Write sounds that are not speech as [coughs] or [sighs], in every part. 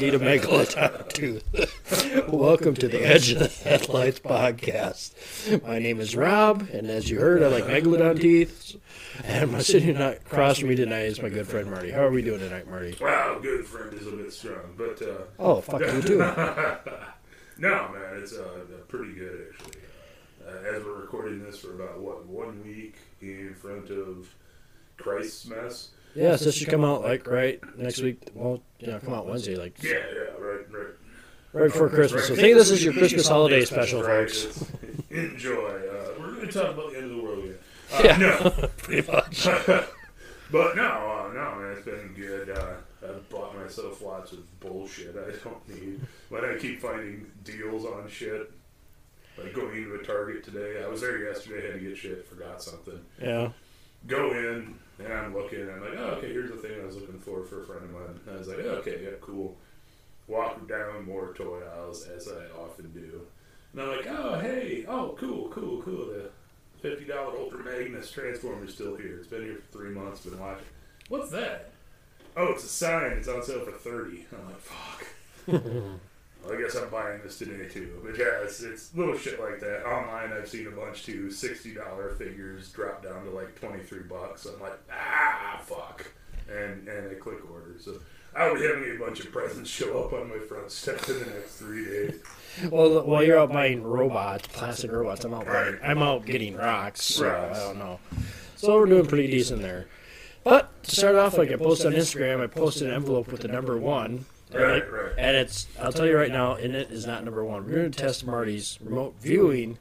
Need a megalodon tooth. [laughs] Welcome to the Edge of the Headlights podcast. My name is Rob, and as you heard, I like megalodon teeth. And my sitting across from me tonight is my good friend Marty. How are we doing tonight, Marty? Wow, good friend is a bit strong, but uh, Oh, fuck you too. [laughs] no, man, it's uh, pretty good actually. Uh, as we're recording this for about what one week in front of Christ's mess. Yeah, so this should come out like right next week. Well, yeah, come out Wednesday, like Yeah, yeah, right, right. right before Christmas. So think this is your Christmas holiday special, Right, folks. [laughs] Enjoy. Uh, we're going to talk about the end of the world again. Uh, Yeah. No, [laughs] Pretty much. [laughs] but no, uh, no, man, it's been good. Uh, I've bought myself lots of bullshit I don't need. but I keep finding deals on shit, like going into a Target today, I was there yesterday, had to get shit, forgot something. Yeah. Go in, and I'm looking, and I'm like, oh, okay, here's the thing I was looking for for a friend of mine. And I was like, oh, okay, yeah, cool. Walk down more toy aisles, as I often do. And I'm like, oh, hey, oh, cool, cool, cool. The $50 Ultra Magnus Transformer's still here. It's been here for three months, been watching. What's that? Oh, it's a sign. It's on sale for 30 I'm like, fuck. [laughs] I guess I'm buying this today, too. But yeah, it's, it's little shit like that. Online, I've seen a bunch, too. $60 figures drop down to like 23 bucks. I'm like, ah, fuck. And, and I click order. So I'll be having a bunch of presents show up on my front step in the next three days. [laughs] Well, while you're out buying robots, plastic robots, I'm out buying, I'm out getting rocks. So. I don't know. So we're doing pretty decent there. But to start off, like I posted on Instagram, I posted an envelope with the number one. And, Right, it- right. and it's, I'll tell you right now, and it is not number one. We're going to test Marty's remote viewing.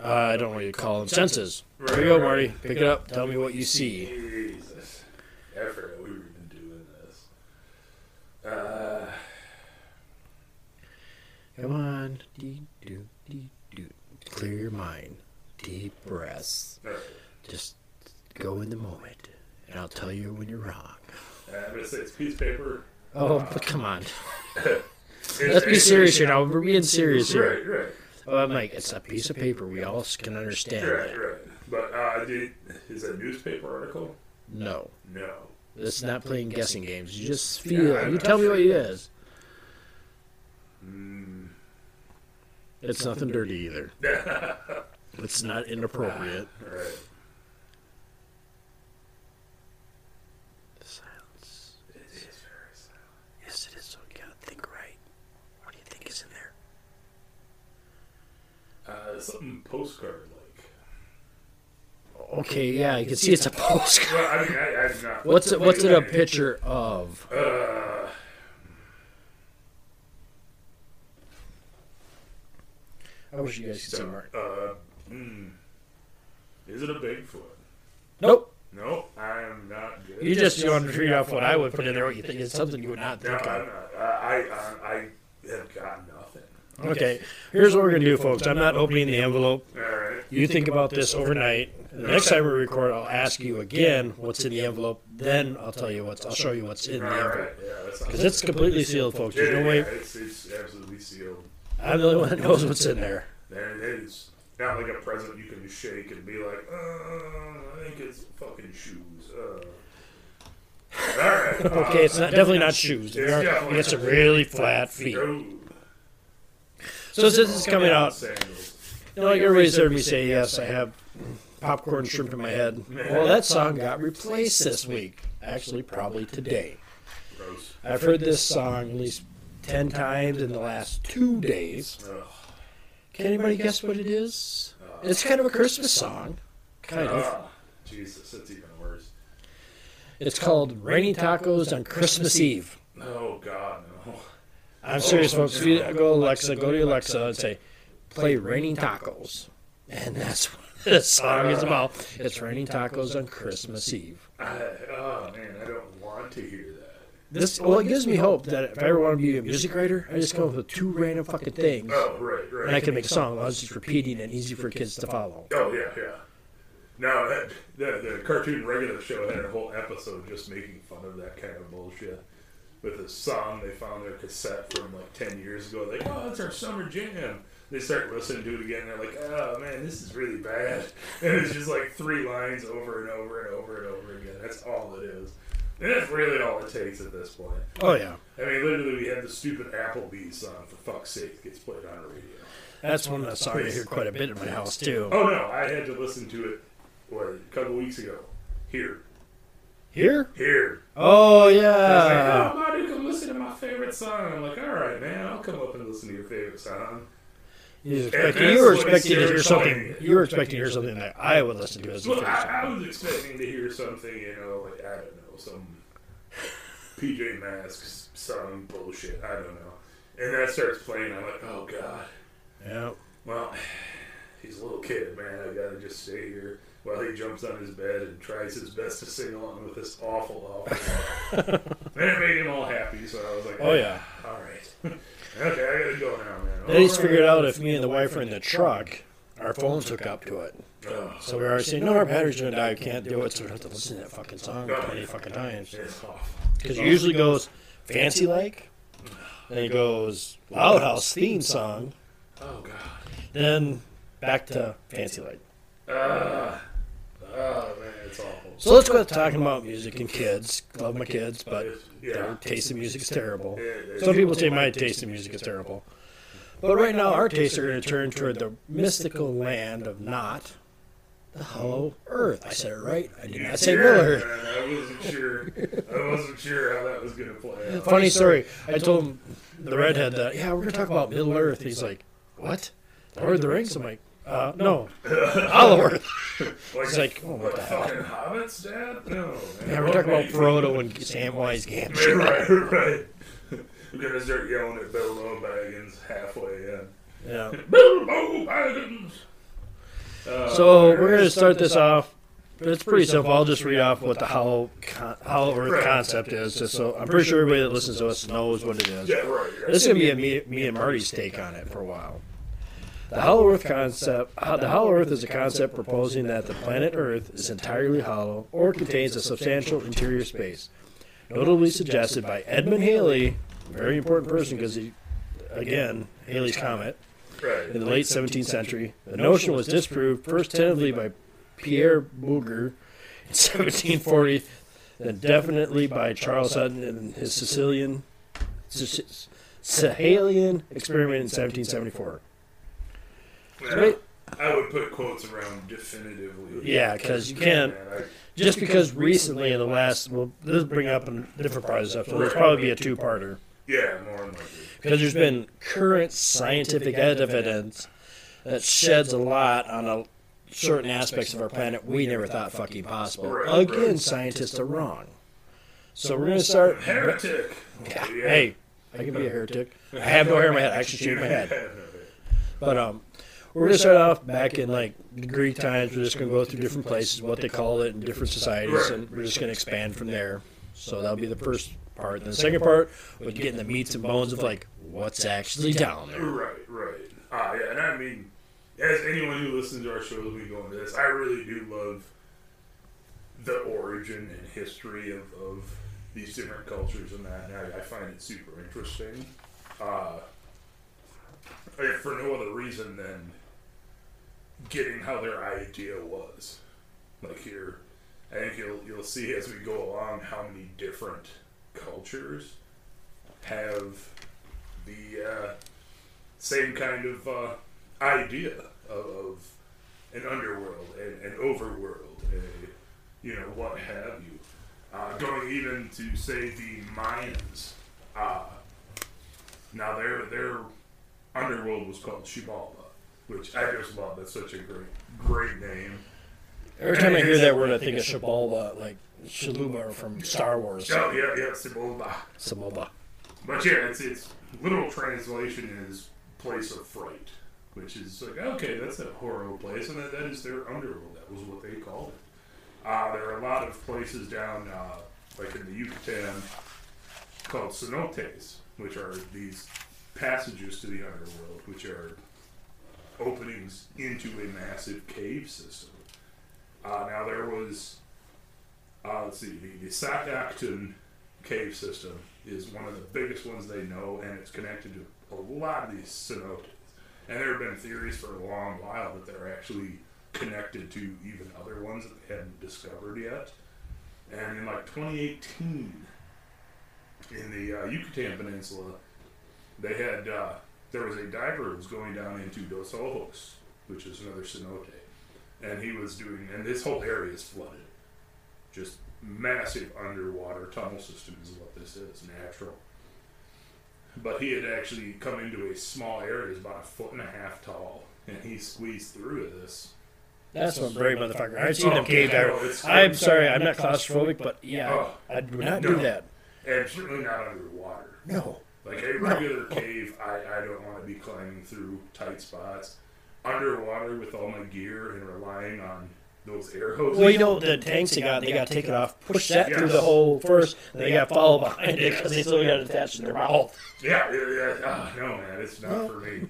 Uh, I don't know what you call them. Senses. Right, Here you go, Marty. right. Pick it up. Tell me what you see. Jesus. I forgot we were even doing this. Uh, Come on. Dee, doo, dee, doo. Clear your mind. Deep breaths. alright. Just go in the moment, and I'll tell you when you're wrong. Uh, I'm gonna say it's piece of paper. Oh, but come on. [laughs] Let's be serious here now. We're being serious here. Right, right, Oh, I'm like, it's a piece of paper. We all can understand right, that. right. But uh, did, is that a newspaper article? No, No. it's not playing guessing games. You just feel. Yeah, You tell me what it is. Mm. It's nothing dirty either. [laughs] It's not inappropriate. right. Silence. It is very silent. Yes, it is. So you gotta think right. What do you think is in there? Uh, something postcard like. Okay, yeah, you can see it's a postcard. Well, I mean, I, I'm not. What's it? What's it a picture of? Uh, I wish you guys could see so, Mark. uh, mm, is it a Bigfoot? Nope. No, I am not good. You just you want to figure out what I would put in there. What you think is something you would not No, think I'm of. not. I, I, I have got nothing. Okay, here's what we're gonna do, folks. I'm not opening the envelope. You think about this overnight. The next time we record, I'll ask you again what's in the envelope. Then I'll tell you what's. I'll show you what's in the envelope because it's completely sealed, folks. There's no way. it's, it's absolutely sealed. I'm the only one that knows what's in there. And it's not like a present you can shake and be like, uh, I think it's fucking shoes. Uh. All right. [laughs] Okay, it's not definitely not shoes. They It's are- definitely It's a really flat feet. Ooh. So since it's coming out, Sandals. you know, like everybody's heard me say, yes, I have popcorn shrimp in my head. Well, that song got replaced this week. Actually, probably today. Gross. I've heard this song at least 10 times in the last two days. Ugh. Can anybody guess what it is? It's kind of a Christmas song. Kind of. Ah, Jesus, it's even worse. It's called Raining Tacos on Christmas Eve. Oh God, no. I'm serious, folks. If you go Alexa, go to Alexa and say, play Raining Tacos. And that's what [laughs] this song is about. It's Raining Tacos on Christmas Eve. I, oh man, I don't want to hear that. This well, it gives me hope that if I ever want to be a music writer, I just come up with two random fucking things, Oh right, right. and I can make a song. I was just repeating and easy for kids to follow. Oh yeah, yeah. No, that, the the cartoon regular show had a whole episode just making fun of that kind of bullshit. With a song they found their cassette from like ten years ago. Like, oh, it's our summer jam. They start listening to it again. And they're like, oh man, this is really bad. [laughs] And it's just like three lines over and over and over and over again. That's all it is. And that's really all it takes at this point. Oh yeah, I mean, literally, we had the stupid Applebee's song, for fuck's sake, gets played on the radio. that's one that song I hear quite a bit in my house too. Oh, no, I had to listen to it, what, a couple weeks ago. Here. Here? Here. Oh yeah. I like, oh, Marty, come listen to my favorite song. I'm like, all right, man, I'll come up and listen to your favorite song. You, expecting, you were expecting to hear something. You were expecting to hear something that I would listen to as a Well, I was expecting to hear something, you know, like, I don't know, some PJ Masks song bullshit. I don't know. And that starts playing. I'm like, oh, God. Yeah. Well, [sighs] he's a little kid, man. I gotta just stay here while he jumps on his bed and tries his best to sing along with this awful, awful song. [laughs] and it made him all happy, so I was like, Oh yeah. all right. [laughs] okay, I gotta go now, man. Then he's figured out if me and the wife are in the truck, our phones hook up to it. Oh, So we're already saying, no, our battery's gonna die. We can't do it. So we have to listen to that fucking song twenty fucking times. Because it usually goes fancy like, then it goes Loud House theme song, Oh, God. then back to fancy like. Ah. Oh, man, it's awful. So let's quit talking about music and kids. Love my kids, but yeah. their taste in music is terrible. Yeah. Some people say my taste in music is terrible. But right now, our tastes are going to turn toward the mystical land of not the hollow earth. I said it right. I did not say Earth. I wasn't sure. I wasn't sure how that was gonna play out. Funny story. I told him, the redhead that, yeah, we're going to talk about Middle Earth. He's like, what? Lord of the Rings? I'm like, uh, no. Hollow [coughs] Earth. Like, It's like, oh, what the hell? fucking hobbits, Dad? No. Yeah, we're talking about Frodo and Samwise Gamgee. [laughs] Right, right. We're gonna start yelling at Bilbo Baggins halfway in. Yeah. [laughs] Bilbo Baggins. Uh, So we're going to start this off. It's pretty simple. I'll just read off what the hollow, con- hollow Earth concept is, just so I'm pretty sure everybody that listens to us knows what it is. Yeah, right. right. This is gonna be a me, me and Marty's take on it for a while. The hollow Earth concept. uh, The hollow Earth is a concept proposing that the planet Earth is entirely hollow or contains a substantial interior space. Notably suggested by Edmund Halley, a very important person because he, again, Halley's comet in the late 17th century. The notion was disproved first tentatively by Pierre Bouguer in [laughs] 1740, then definitely by Charles Hutton in his Sicilian Sic- Schiehallion experiment in 1774. Yeah, Right. I would put quotes around definitively. Yeah, because you can't- Man, I- Just because recently in the last, well, this will bring up a different part of this episode. There's probably be a two-parter yeah, more than likely. because there's been current scientific evidence that sheds a lot on a certain aspects of our planet we never thought fucking possible. Right, Again, right. scientists are wrong. So we're gonna start. Heretic. Yeah, Hey, I can be a heretic. I have no hair in my head. I actually shave my head. [laughs] But um, we're gonna start off back in like Greek times. We're just gonna go through different places, what they call it in different societies, and we're just gonna expand from there. So that'll be the first part. Then the second part would get in the meats and bones of like what's actually down there. Right, right. Ah, yeah, and I mean, as anyone who listens to our show will be going to this, I really do love the origin and history of, of these different cultures and that, and I, I find it super interesting. Uh, for no other reason than getting how their idea was. Like here, I think you'll you'll see as we go along how many different cultures have the uh, same kind of uh, idea of, an underworld and an overworld, a, you know, what have you. Uh, going even to say the Mayans. Uh, now their their underworld was called Xibalba, which I just love. That's such a great great name. Every time I hear that word, I think of Shabalba, like Shaluba from Star Wars. Oh yeah, yeah, Xibalba. Sabalba. But yeah, it's its literal translation is place of fright, which is like okay, that's a horrible place, and that, that is their underworld. That was what they called it. Uh, there are a lot of places down, uh, like in the Yucatan, called cenotes, which are these passages to the underworld, which are openings into a massive cave system. Uh, now there was, uh, let's see, the, the Sac Actun cave system is one of the biggest ones they know, and it's connected to a lot of these cenotes. And there have been theories for a long while that they're actually connected to even other ones that they hadn't discovered yet. And in like 2018, in the uh, Yucatan Peninsula, they had uh, there was a diver who was going down into Dos Ojos, which is another cenote, and he was doing, and this whole area is flooded, just massive underwater tunnel system is what this is, natural. But he had actually come into a small area, it's about a foot and a half tall, and he squeezed through this. That's some brave motherfucker. I've seen them Oh, cave yeah, dive. no, I'm sorry, I'm not claustrophobic, but yeah, Oh, I would not do that. and certainly not underwater. No. Like a regular cave, I, I don't want to be climbing through tight spots. Underwater with all my gear and relying on those air hoses. Well, you know the tanks they got, they got to take it off, push that through the hole first, and they got to follow behind it because they still got it attached to their mouth. [laughs] Yeah, yeah, yeah. Oh, no, man, it's not for me.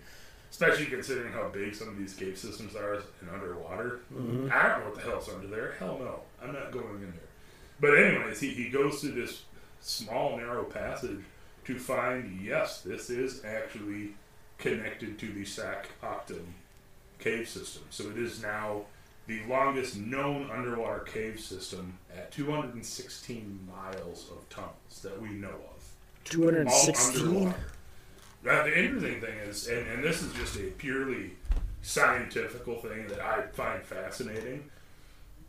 Especially considering how big some of these cave systems are and underwater. Mm-hmm. I don't know what the hell's under there. Hell no. I'm not going in there. But, anyways, he, he goes through this small, narrow passage to find, yes, this is actually connected to the Sac Actun cave system. So it is now the longest known underwater cave system at 216 miles of tunnels that we know of. Two hundred and All underwater. Now, the interesting thing is, and, and this is just a purely scientifical thing that I find fascinating.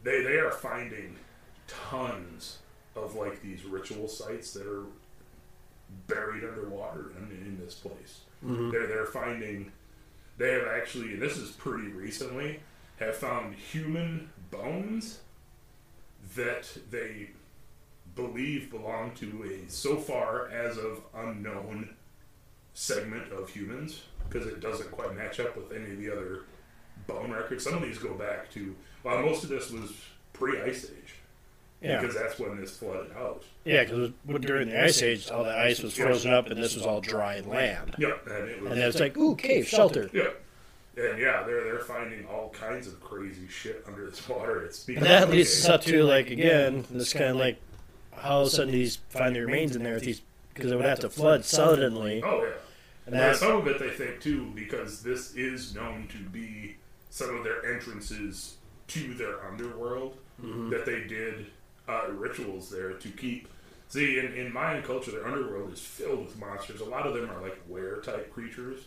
They they are finding tons of like these ritual sites that are buried underwater in, in this place. Mm-hmm. They're they're finding. They have actually, and this is pretty recently, have found human bones that they believe belong to a so far as of unknown segment of humans because it doesn't quite match up with any of the other bone records. Some of these go back to well, most of this was pre-ice age Yeah, because that's when this flooded out. yeah, because during the ice age, all the ice was frozen up, and this was all dry land, Yep, and it was. and then it's like, ooh, cave shelter. yeah, and yeah, they're they're finding all kinds of crazy shit under this water. It's And that leads us up to like again, this kind of like how all of a sudden these find the remains in there with these because it would have to flood suddenly, Oh yeah. and that's some of it they think too, because this is known to be some of their entrances to their underworld Mm-hmm. that they did uh, rituals there to keep. See, in, in Mayan culture, their underworld is filled with monsters. A lot of them are like were type creatures,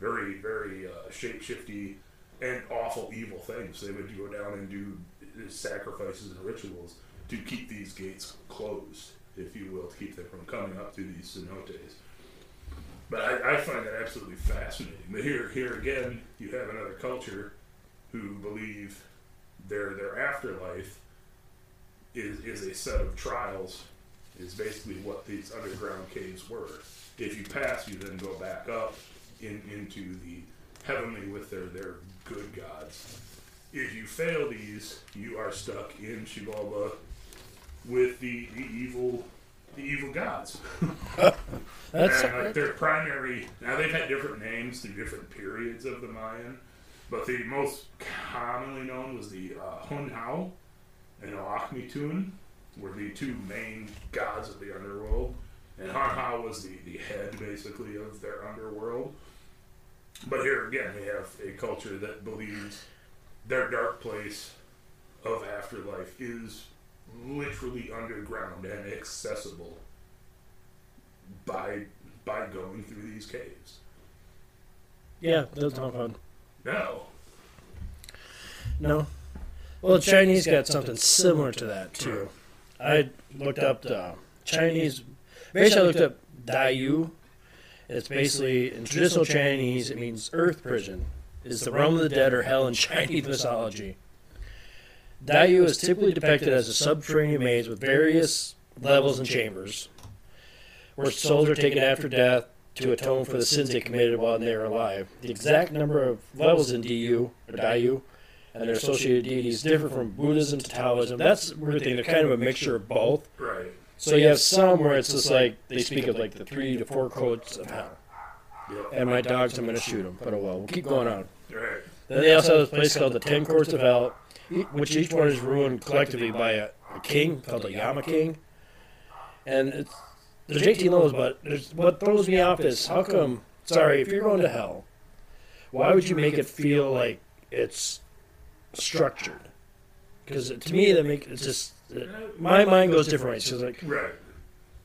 very very uh, shapeshifty and awful evil things. They would go down and do sacrifices and rituals to keep these gates closed, if you will, to keep them from coming up through these cenotes. But I, I find that absolutely fascinating. But here, here again, you have another culture who believe their their afterlife is is a set of trials. Is basically what these underground caves were. If you pass, you then go back up in into the heavenly with their their good gods. If you fail these, you are stuck in Xibalba with the, the evil the evil gods. [laughs] that's And like their primary now they've had different names through different periods of the Mayan, but the most commonly known was the uh, Hunhao and Oakmitun were the two main gods of the underworld. And Hunhao was the, the head basically of their underworld. But here again we have a culture that believes their dark place of afterlife is literally underground and accessible by by going through these caves. yeah, that's not fun. No. No. Well, the Chinese got something similar to that too. I looked up the Chinese. Basically, I looked up Daiyu. It's basically in traditional Chinese. It means earth prison. Is the realm of the dead or hell in [laughs] Chinese mythology. Daiyu is typically depicted as a subterranean maze with various levels and chambers, where souls are taken after death to atone for the sins they committed while they were alive. The exact number of levels in DU or Daiyu and their associated deities differ from Buddhism to Taoism. That's the weird thing. They're kind of a mixture of both. Right. So you have some where it's just like they speak of like the three to four codes of hell. Yep. And my dogs, I'm going to shoot them. But oh well, we'll keep going on. Right. Then they also have this place called the Ten Courts of Hell, which each one is ruined collectively by a, a king called the Yama King. And it's, there's 18 levels, but there's, what throws me off is how come, sorry, if you're going to hell, why would you make it feel like it's structured? because to me that make it's just uh, my mind goes different ways. Because like Right.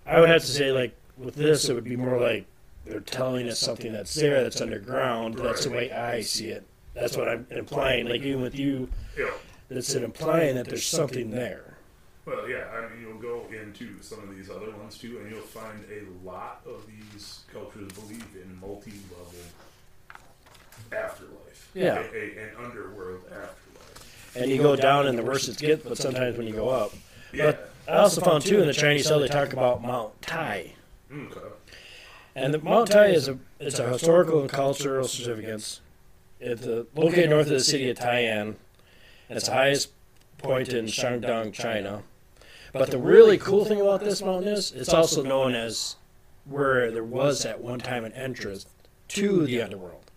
I would have to say like with this, it would be more like they're telling us something that's there, that's underground. That's the way I see it. That's what I'm implying. Like even with you, Yeah. that's it implying that there's something there. Well, yeah, I mean, you'll go into some of these other ones too, and you'll find a lot of these cultures believe in multi-level afterlife. Yeah. A, a, an underworld afterlife. And you go down, and the worse it gets. But sometimes when you go up. But I also found too in the Chinese cell they talk about Mount Tai, Okay. and the Mount Tai is a it's a historical and cultural significance. It's uh, located north of the city of Tai'an, and it's the highest point in Shandong, China. But the really cool thing about this mountain is it's also known as where there was at one time an entrance to the underworld.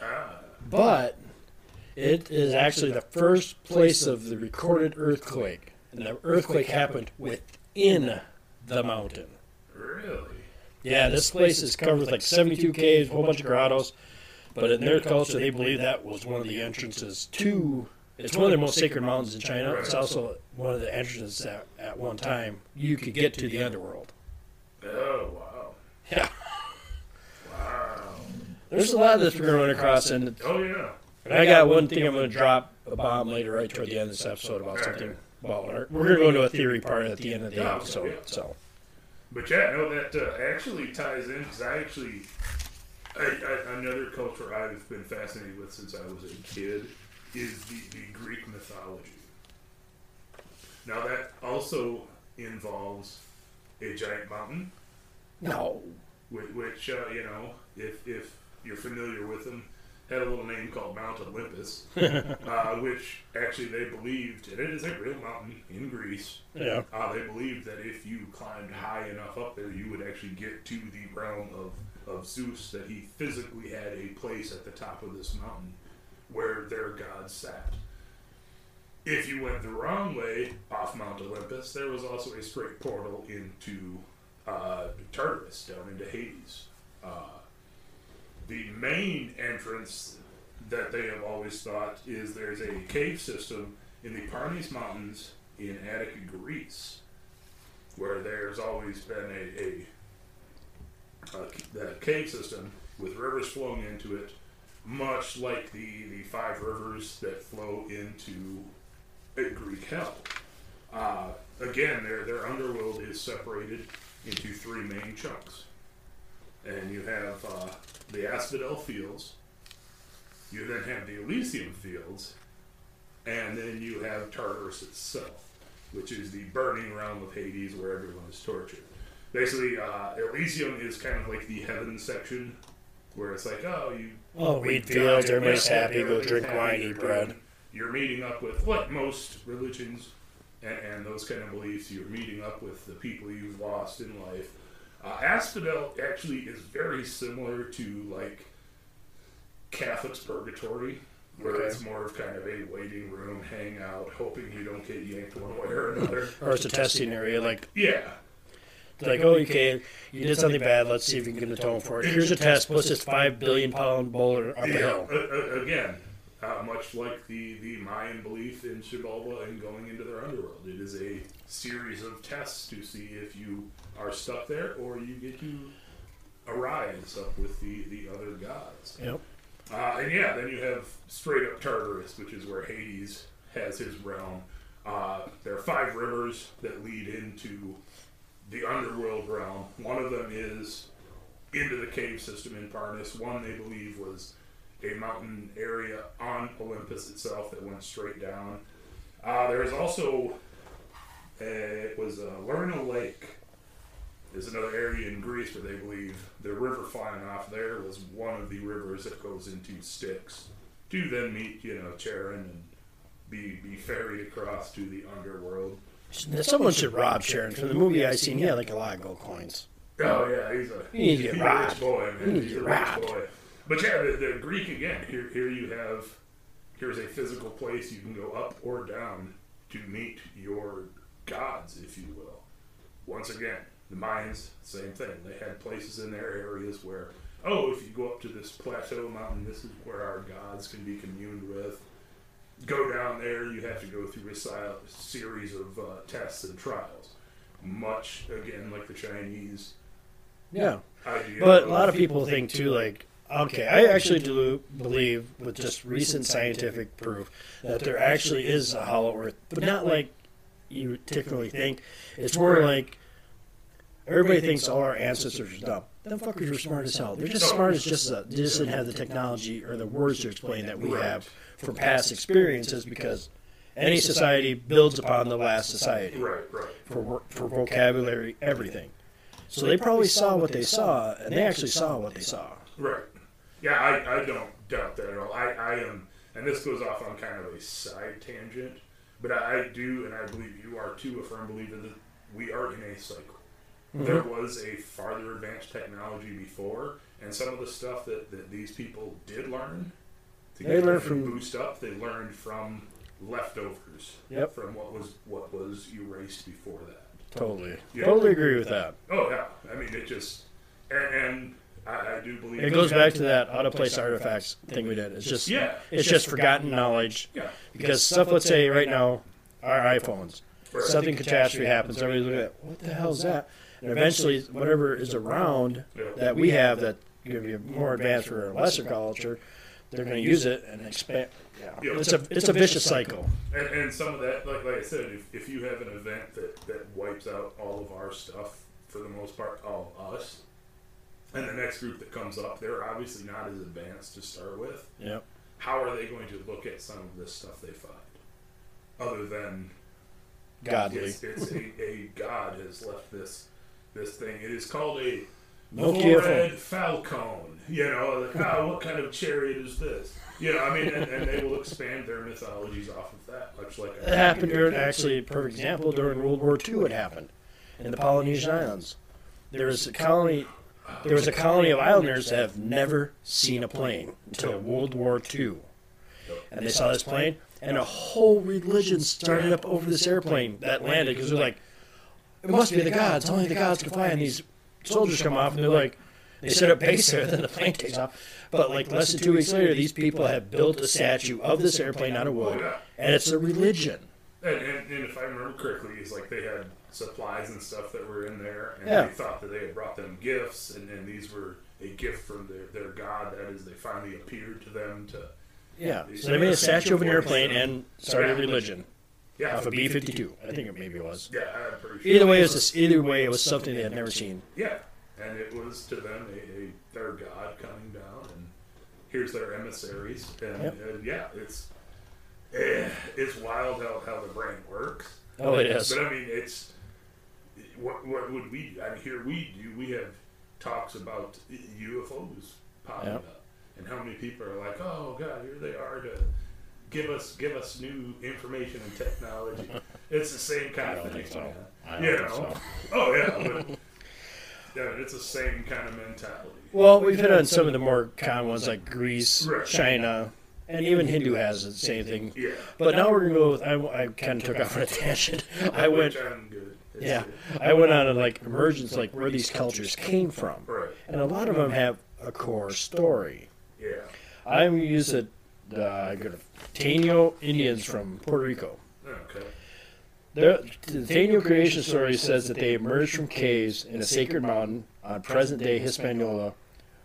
Ah. But it is actually the first place of the recorded earthquake. And the earthquake happened within the mountain. Really? Yeah, this place is covered with like 72 caves, a whole bunch of grottos. But in their culture, they believe that was one of the entrances to. It's one of the most sacred mountains in China. It's also one of the entrances that at one time you could get to the underworld. Oh, wow. Yeah. Wow. There's a lot of this we're going across, and Oh, yeah. And I got one thing I'm going to drop a bomb later, right toward the end of this episode about something. Well, we're going to go into a theory part at the end of the Yeah, episode. yeah. So, But yeah, no, that uh, actually ties in because I actually, I, I, another culture I've been fascinated with since I was a kid is the, the Greek mythology. Now that also involves a giant mountain, no. which, which uh, you know, if if you're familiar with them, had a little name called Mount Olympus, [laughs] uh, which actually they believed, and it is a real mountain in Greece. Yeah. Uh, they believed that if you climbed high enough up there, you would actually get to the realm of, of Zeus, that he physically had a place at the top of this mountain where their god sat. If you went the wrong way off Mount Olympus, there was also a straight portal into uh, Tartarus, down into Hades. Uh, the main entrance that they have always thought is there's a cave system in the Parnes Mountains in Attica, Greece, where there's always been a, a, a, cave system with rivers flowing into it, much like the, the five rivers that flow into Greek hell. Uh, again, their, their underworld is separated into three main chunks. And you have uh, the Asphodel Fields, you then have the Elysium Fields, and then you have Tartarus itself, which is the burning realm of Hades where everyone is tortured. Basically, uh, Elysium is kind of like the heaven section, where it's like, oh, you. Oh, wheat fields, everybody's happy, go drink wine, eat bread. You're meeting up with, what most religions and, and those kind of beliefs, you're meeting up with the people you've lost in life. Uh, Asphodel actually is very similar to, like, Catholic's purgatory, where Okay. it's more of kind of a waiting room, hang out, hoping you don't get yanked one way or another. [laughs] Or it's a testing area. Like, Yeah. like, oh, okay, you did something bad. Let's see if you can atone for it. Here's a test. Push this five billion pound boulder up a Yeah, hill. uh, uh, again, uh, much like the, the Mayan belief in Xibalba and going into their underworld, it is a series of tests to see if you are stuck there or you get to arise up with the, the other gods. Yep. Uh, and yeah, then you have straight up Tartarus, which is where Hades has his realm. Uh, there are five rivers that lead into the underworld realm. One of them is into the cave system in Parnas. One they believe was a mountain area on Olympus itself that went straight down. Uh, there is also uh, it was uh, Lerna Lake is another area in Greece where they believe the river flying off there was one of the rivers that goes into Styx to then meet you know Charon and be be ferried across to the underworld. Someone should rob Charon. From the movie I seen, he had like a lot of gold coins. Oh yeah, he's a He needs to get he's a robbed. rich boy, man. needs He's a get rich robbed. boy. But yeah, the, the Greek again. Here, here you have here's a physical place you can go up or down to meet your gods, if you will. Once again, the Mayans, same thing. They had places in their areas where, oh, if you go up to this plateau mountain, this is where our gods can be communed with. go down there, you have to go through a series of uh, tests and trials. Much again like the Chinese Yeah. idea. But a lot of people think too, like, okay, I actually do believe with just recent scientific proof that there actually is a hollow Earth, but not like you typically think. It's more like everybody thinks all our ancestors are dumb. Them fuckers were smart as hell. They're just smart as just that. They just didn't have the technology or the words to explain that we have from past experiences because any society builds upon the last society Right, right. for for vocabulary, everything. So they probably saw what they saw, and they actually saw what they saw. Right. Yeah, I, I don't doubt that at all. I, I am, and this goes off on kind of a side tangent, but I, I do, and I believe you are too, a firm believer that we are in a cycle. Mm-hmm. There was a farther advanced technology before, and some of the stuff that, that these people did learn to They get learned from- boost up, they learned from leftovers. Yep. From what was what was erased before that. Totally, Yeah. totally agree with that. Oh yeah, I mean it just, and, and I, I do believe It goes back to that out of place artifacts thing we did. It's just Yeah. it's just forgotten knowledge Yeah. because stuff. Let's say right now, our iPhones, Right. something catastrophe happens. Everybody's looking at what the hell is that? And eventually, whatever is around Yeah. that we have that going to be more advanced or lesser culture, they're going to use it and expand. Yeah. Yeah. It's a it's a vicious cycle. And, and some of that, like, like I said, if, if you have an event that, that wipes out all of our stuff, for the most part, all us, and the next group that comes up, they're obviously not as advanced to start with. Yep. How are they going to look at some of this stuff they find? Other than Godly. it's, it's a, a god has left this this thing. It is called a Nokia red falcon. You know, like, oh, what kind of chariot is this? You know, I mean, and, and they will expand their mythologies off of that, much like It happened during actually a perfect example during World War II. It happened in the Polynesian Islands. There was a colony. There was a colony of islanders that have never seen a plane until World War II, and they saw this plane, and a whole religion started up over this airplane that landed because they're like, it must be the gods. Only the gods can fly. And these soldiers come off, and they're like, they set up base there, [laughs] then the plane takes off. But like less than two weeks later, these people have built a statue of this airplane out of wood, and it's a religion. And, and, and if I remember correctly, it's like they had supplies and stuff that were in there, and Yeah. they thought that they had brought them gifts, and, and these were a gift from their, their god. That is, they finally appeared to them to. Yeah, so they made a statue of an airplane and started a religion Yeah, off a B fifty two. I think it maybe was. yeah, I'm pretty sure. Either way, it was just, either way it was something they had never seen. Yeah, and it was to them a, a their god coming down, and here's their emissaries, and, Yep. and yeah, it's eh, it's wild how, how the brain works. Oh, it is. But I mean, it's what what would we do? I mean, here we do. We have talks about UFOs popping Yep. up, and how many people are like, "Oh God, here they are to give us give us new information and technology." [laughs] it's the same kind I of don't thing. think so. I don't you think know? so. [laughs] Oh yeah, but yeah, it's the same kind of mentality. Well, we've hit on some of the more common ones like Greece, Right. China, and even Hindu has the same thing. Yeah, But now we're gonna go with. I, I kind of took off on a tangent. [laughs] I went. Which I'm good. It's Yeah. I went on a like emergence, like where these cultures came from, Right. and a lot of them have a core story. Yeah. I'm used to uh, go to Taino Indians from Puerto Rico. Okay. Their, the Taino creation story says that they emerged from caves in a sacred mountain on present-day Hispaniola,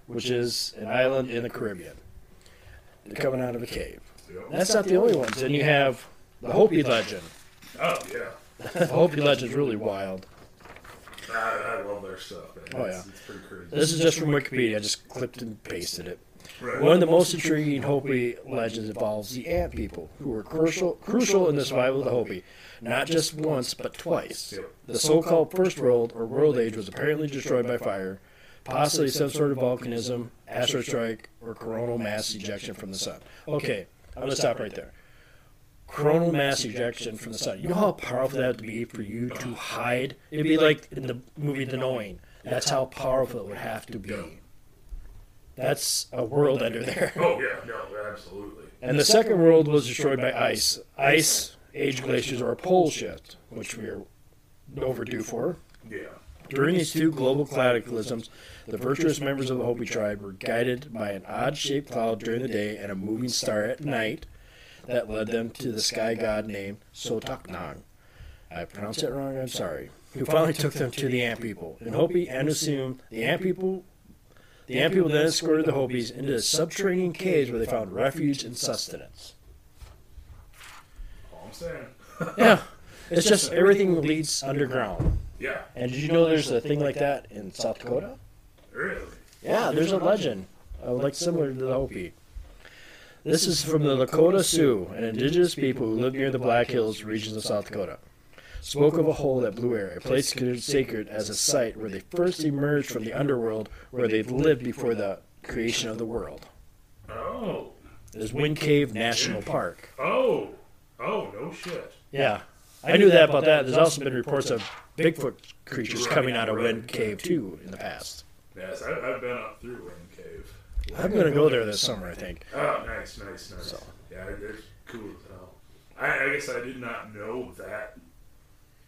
which is an island in the Caribbean. They're coming out of a cave. That's not the only ones. Then you have the Hopi legend. Oh yeah. The Hopi legend is really wild. I, I love their stuff. Man. Oh, It's, yeah. it's pretty crazy. This is just from Wikipedia. I just clipped and pasted it. right. One of the most intriguing Hopi legends involves the Ant people, who were crucial, crucial in the survival of the Hopi, not just once but twice. Yep. The so-called First World or World Age was apparently destroyed by fire, possibly some sort of volcanism, asteroid strike, or coronal mass ejection from the sun. Okay, I'm gonna stop right there. Coronal mass ejection from the sun. You know how powerful that would be for you to hide? It'd be like in the movie The Knowing. That's how powerful it would have to be. That's a world under there. Oh yeah, no, absolutely. And the second world was destroyed by ice. Ice, age glaciers, or a pole shift, which we are overdue for. Yeah. During these two global cataclysms, the virtuous members of the Hopi tribe were guided by an odd shaped cloud during the day and a moving star at night. That led them to the sky god named Sotuknang. I pronounced it wrong, I'm sorry. Who finally took them to the ant people. In Hopi and Assume, the ant people the ant people then escorted the Hopis into the subterranean caves where they found refuge and sustenance. All I'm saying. Yeah. It's just everything leads underground. Yeah, And did you know there's a thing like that in South Dakota? really. Yeah, there's a legend, uh, like similar to the Hopi. This is from the Lakota Sioux, an indigenous people who live near the Black Hills regions of South Dakota. Spoke of a hole at Blue air, a place considered sacred as a site where they first emerged from the underworld where they lived before the creation of the world. Oh, It is Wind Cave National Park. oh, oh, no shit. Yeah, I knew that about that. There's also been reports of Bigfoot creatures coming out of Wind Cave too in the past. Yes, I, I've been up through Wind. I'm gonna go there this summer, I think. Oh, nice, nice, nice. So. Yeah, it's cool as hell. I, I guess I did not know that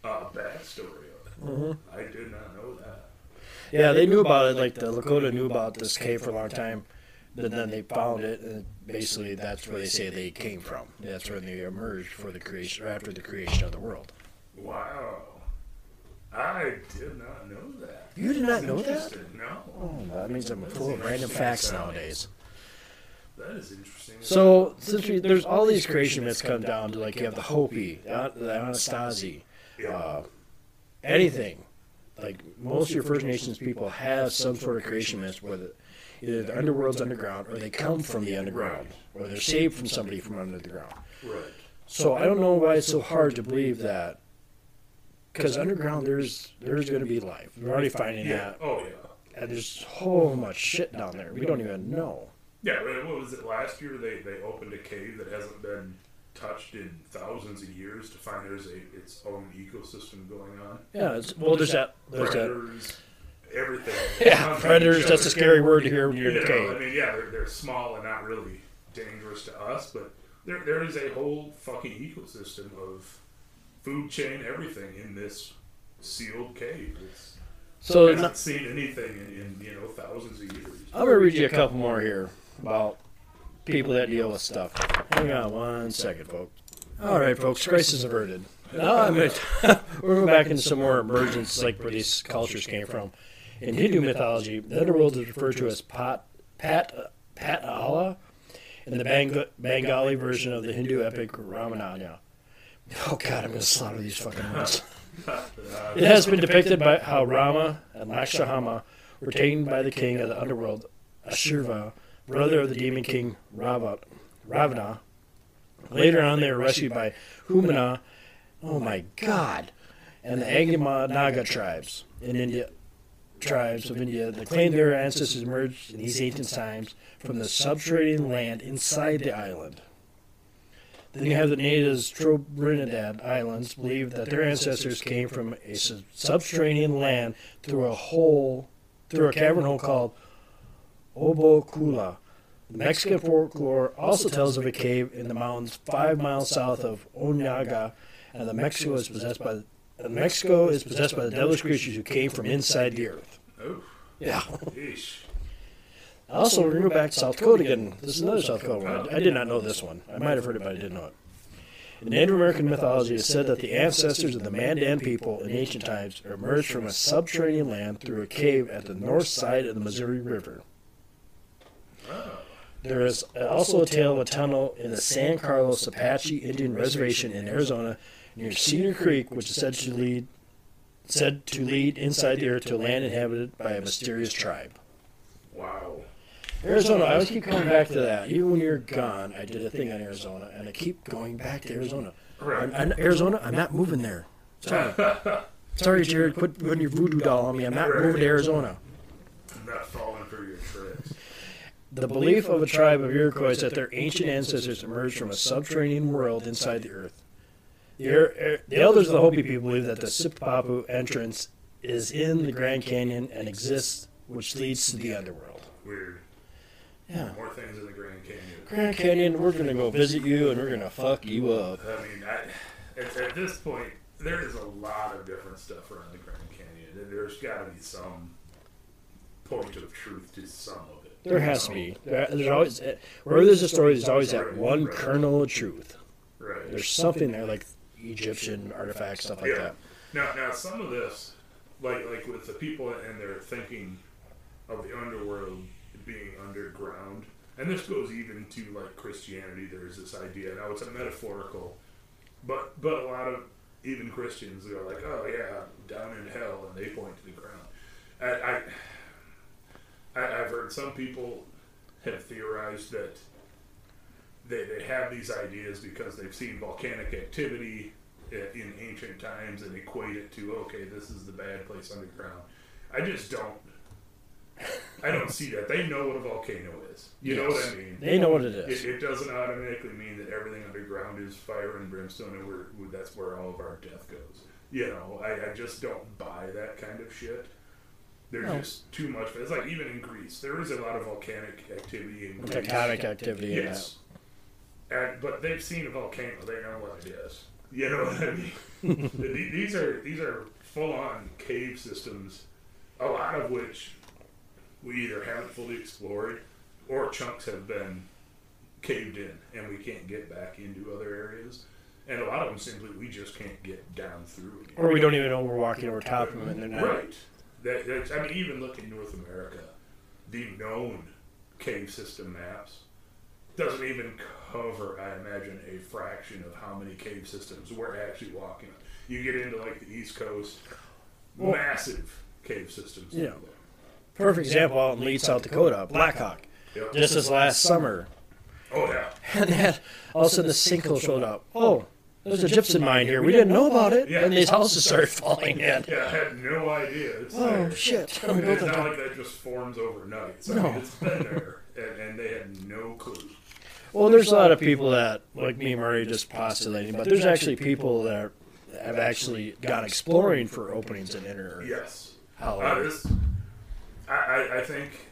uh, backstory of it. Mhm. I did not know that. Yeah, they knew about it. Like the Lakota knew about this cave for a long time, but then they found it, and basically that's where they say they came from. That's where they emerged for the creation, or after the creation of the world. Wow. I did not know that. You did not know that? Interesting. No. Oh, that means I'm full of random facts nowadays. That is interesting. So since we, there's all these creation myths come down to like you have the Hopi, the, the Anasazi, yeah. uh, anything. Like most of your First Nations people have some sort of creation myth where the, either the underworld's underground or they come from the underground, or they're saved from somebody from under the ground. right. So I don't know why it's so hard to believe that. Because underground, there's there's going to be life. We're already finding Yeah. that, Oh, yeah. and there's so much shit down there. We don't even know. Yeah, right, what was it last year? They they opened a cave that hasn't been touched in thousands of years to find there's a its own ecosystem going on. Yeah. It's, well, there's that. There's that. Predators, everything. Yeah, predators. That's a scary word to hear when you're in a know, I mean, yeah, they're, they're small and not really dangerous to us, but there there is a whole fucking ecosystem of food chain, everything in this sealed cave. It's, So hasn't not, seen anything in, in you know thousands of years. I'm gonna read you a couple more here about people that deal with stuff. Hang on one second, folks. All right, folks. Crisis averted. Now I'm gonna [laughs] we're going back into some more emergence, like where these cultures came from. In Hindu mythology, the underworld is referred to as Pat Pat Patala in the Bang, Bengali version of the Hindu epic Ramayana. Oh God, I'm gonna slaughter these fucking words. [laughs] It has been depicted by how Rama and Lakshmana were taken by the king of the underworld, Ashurva, brother of the demon king Rava, Ravana. Later on, they were rescued by Humana, oh my god, and the Agama Naga tribes in India. Tribes of India that claimed their ancestors emerged in these ancient times from the subterranean land inside the island. Then you have the natives Trinidad Islands believe that their ancestors came from a subterranean land through a hole, through a cavern hole called Obocula. The Mexican folklore also tells of a cave in the mountains five miles south of Onyaga, and the Mexico is possessed by uh, Mexico is possessed by the devilish creatures who came from inside the earth. Oh, Yeah. Yeesh. Also, we're go back to South Dakota again. This is another South Dakota one. I, I did not know this one. I might have heard it, but I didn't know it. In Native American mythology, it is said that the ancestors of the Mandan people in ancient times emerged from a subterranean land through a cave at the north side of the Missouri River. There is also a tale of a tunnel in the San Carlos Apache Indian Reservation in Arizona near Cedar Creek, which is said to lead said to lead inside the earth to a land inhabited by a mysterious tribe. wow. Arizona, I always keep coming back to that. Even when you're gone, I did a thing on Arizona, and I keep going back to Arizona. Right. I'm, I'm- Arizona, I'm not moving there. Sorry. [laughs] Sorry, Jared, quit putting your voodoo doll on me. I'm not moving to Arizona. I'm not falling for your tricks. The belief of a tribe of Iroquois is that their ancient ancestors emerged from a subterranean world inside the earth. The, Er- Er- the elders of the Hopi people believe that the Sipapu entrance is in the Grand Canyon and exists, which leads to the underworld. Weird. Yeah. More things in the Grand Canyon. Grand Canyon, we're gonna go visit you and we're gonna fuck you up. I mean, I, at, at this point, there is a lot of different stuff around the Grand Canyon, and there's got to be some point of truth to some of it. There has to be. There, there's always eh, wherever there's a story, there's always that one kernel of truth. Right. There's something there, like Egyptian artifacts, stuff like Yeah. that. Now, now some of this, like like with the people and their thinking of the underworld being underground, and this goes even to like Christianity. There's this idea. Now it's a metaphorical, but but a lot of even Christians are like, oh yeah, down in hell, and they point to the ground. I, I, I've heard some people have theorized that they, they have these ideas because they've seen volcanic activity eh, in ancient times and equate it to okay this is the bad place underground i just don't i don't see that they know what a volcano is you know what i mean They know what it it, is. it doesn't automatically mean that everything underground is fire and brimstone and we're, we that's where all of our death goes you know i, I just don't buy that kind of shit there's No. just too much it's like even in greece there is a lot of volcanic activity in greece Tectonic activity. Yes. And, but they've seen a volcano. They know what it is. You know what I mean? [laughs] These are these are full on cave systems, a lot of which we either haven't fully explored or chunks have been caved in and we can't get back into other areas. And a lot of them simply we just can't get down through. Again. Or we don't even know we're walking over top of them, and they're not. Right. That, that's, I mean, even looking North America, the known cave system maps doesn't even cover, I imagine, a fraction of how many cave systems we're actually walking on. You get into like the East Coast, Well- massive cave systems. Yeah. Over there. Perfect example out in Leeds, South Dakota, Blackhawk. Yep. Just this last summer, oh yeah. [laughs] and then all of a sudden the sinkhole showed up. Oh, oh there's a gypsum mine here. We didn't know about it, Yeah. and these houses started falling in. Yeah, I had no idea. It's Oh there. shit! We And built it's not like that just forms overnight. So No. I mean, it's been there, and, and they had no clue. Well, there's a lot of people that, like me, and Murray, just postulating, but there's actually people that have actually gone exploring for openings in inner Yes. Hollow. This, I, I, I think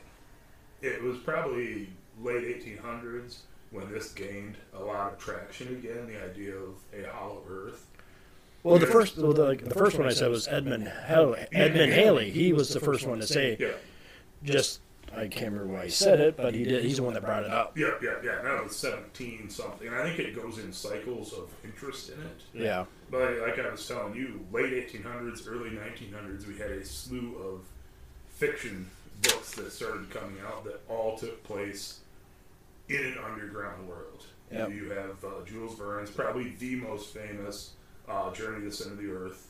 it was probably late 1800s when this gained a lot of traction again. The idea of a hollow Earth. Well, the first, well, the, the first one I said was Edmund Hal- Edmond Halley. He was the first one to say, Yeah, just I can't remember why he said it, but he did. He's the one that brought it up. yeah, yeah, yeah. That was 17 something, and I think it goes in cycles of interest in it. Yeah, But like I was telling you, late 1800s, early 1900s, we had a slew of fiction books that started coming out that all took place in an underground world. Yep. You have uh, Jules Verne's probably the most famous uh, Journey to the Center of the Earth.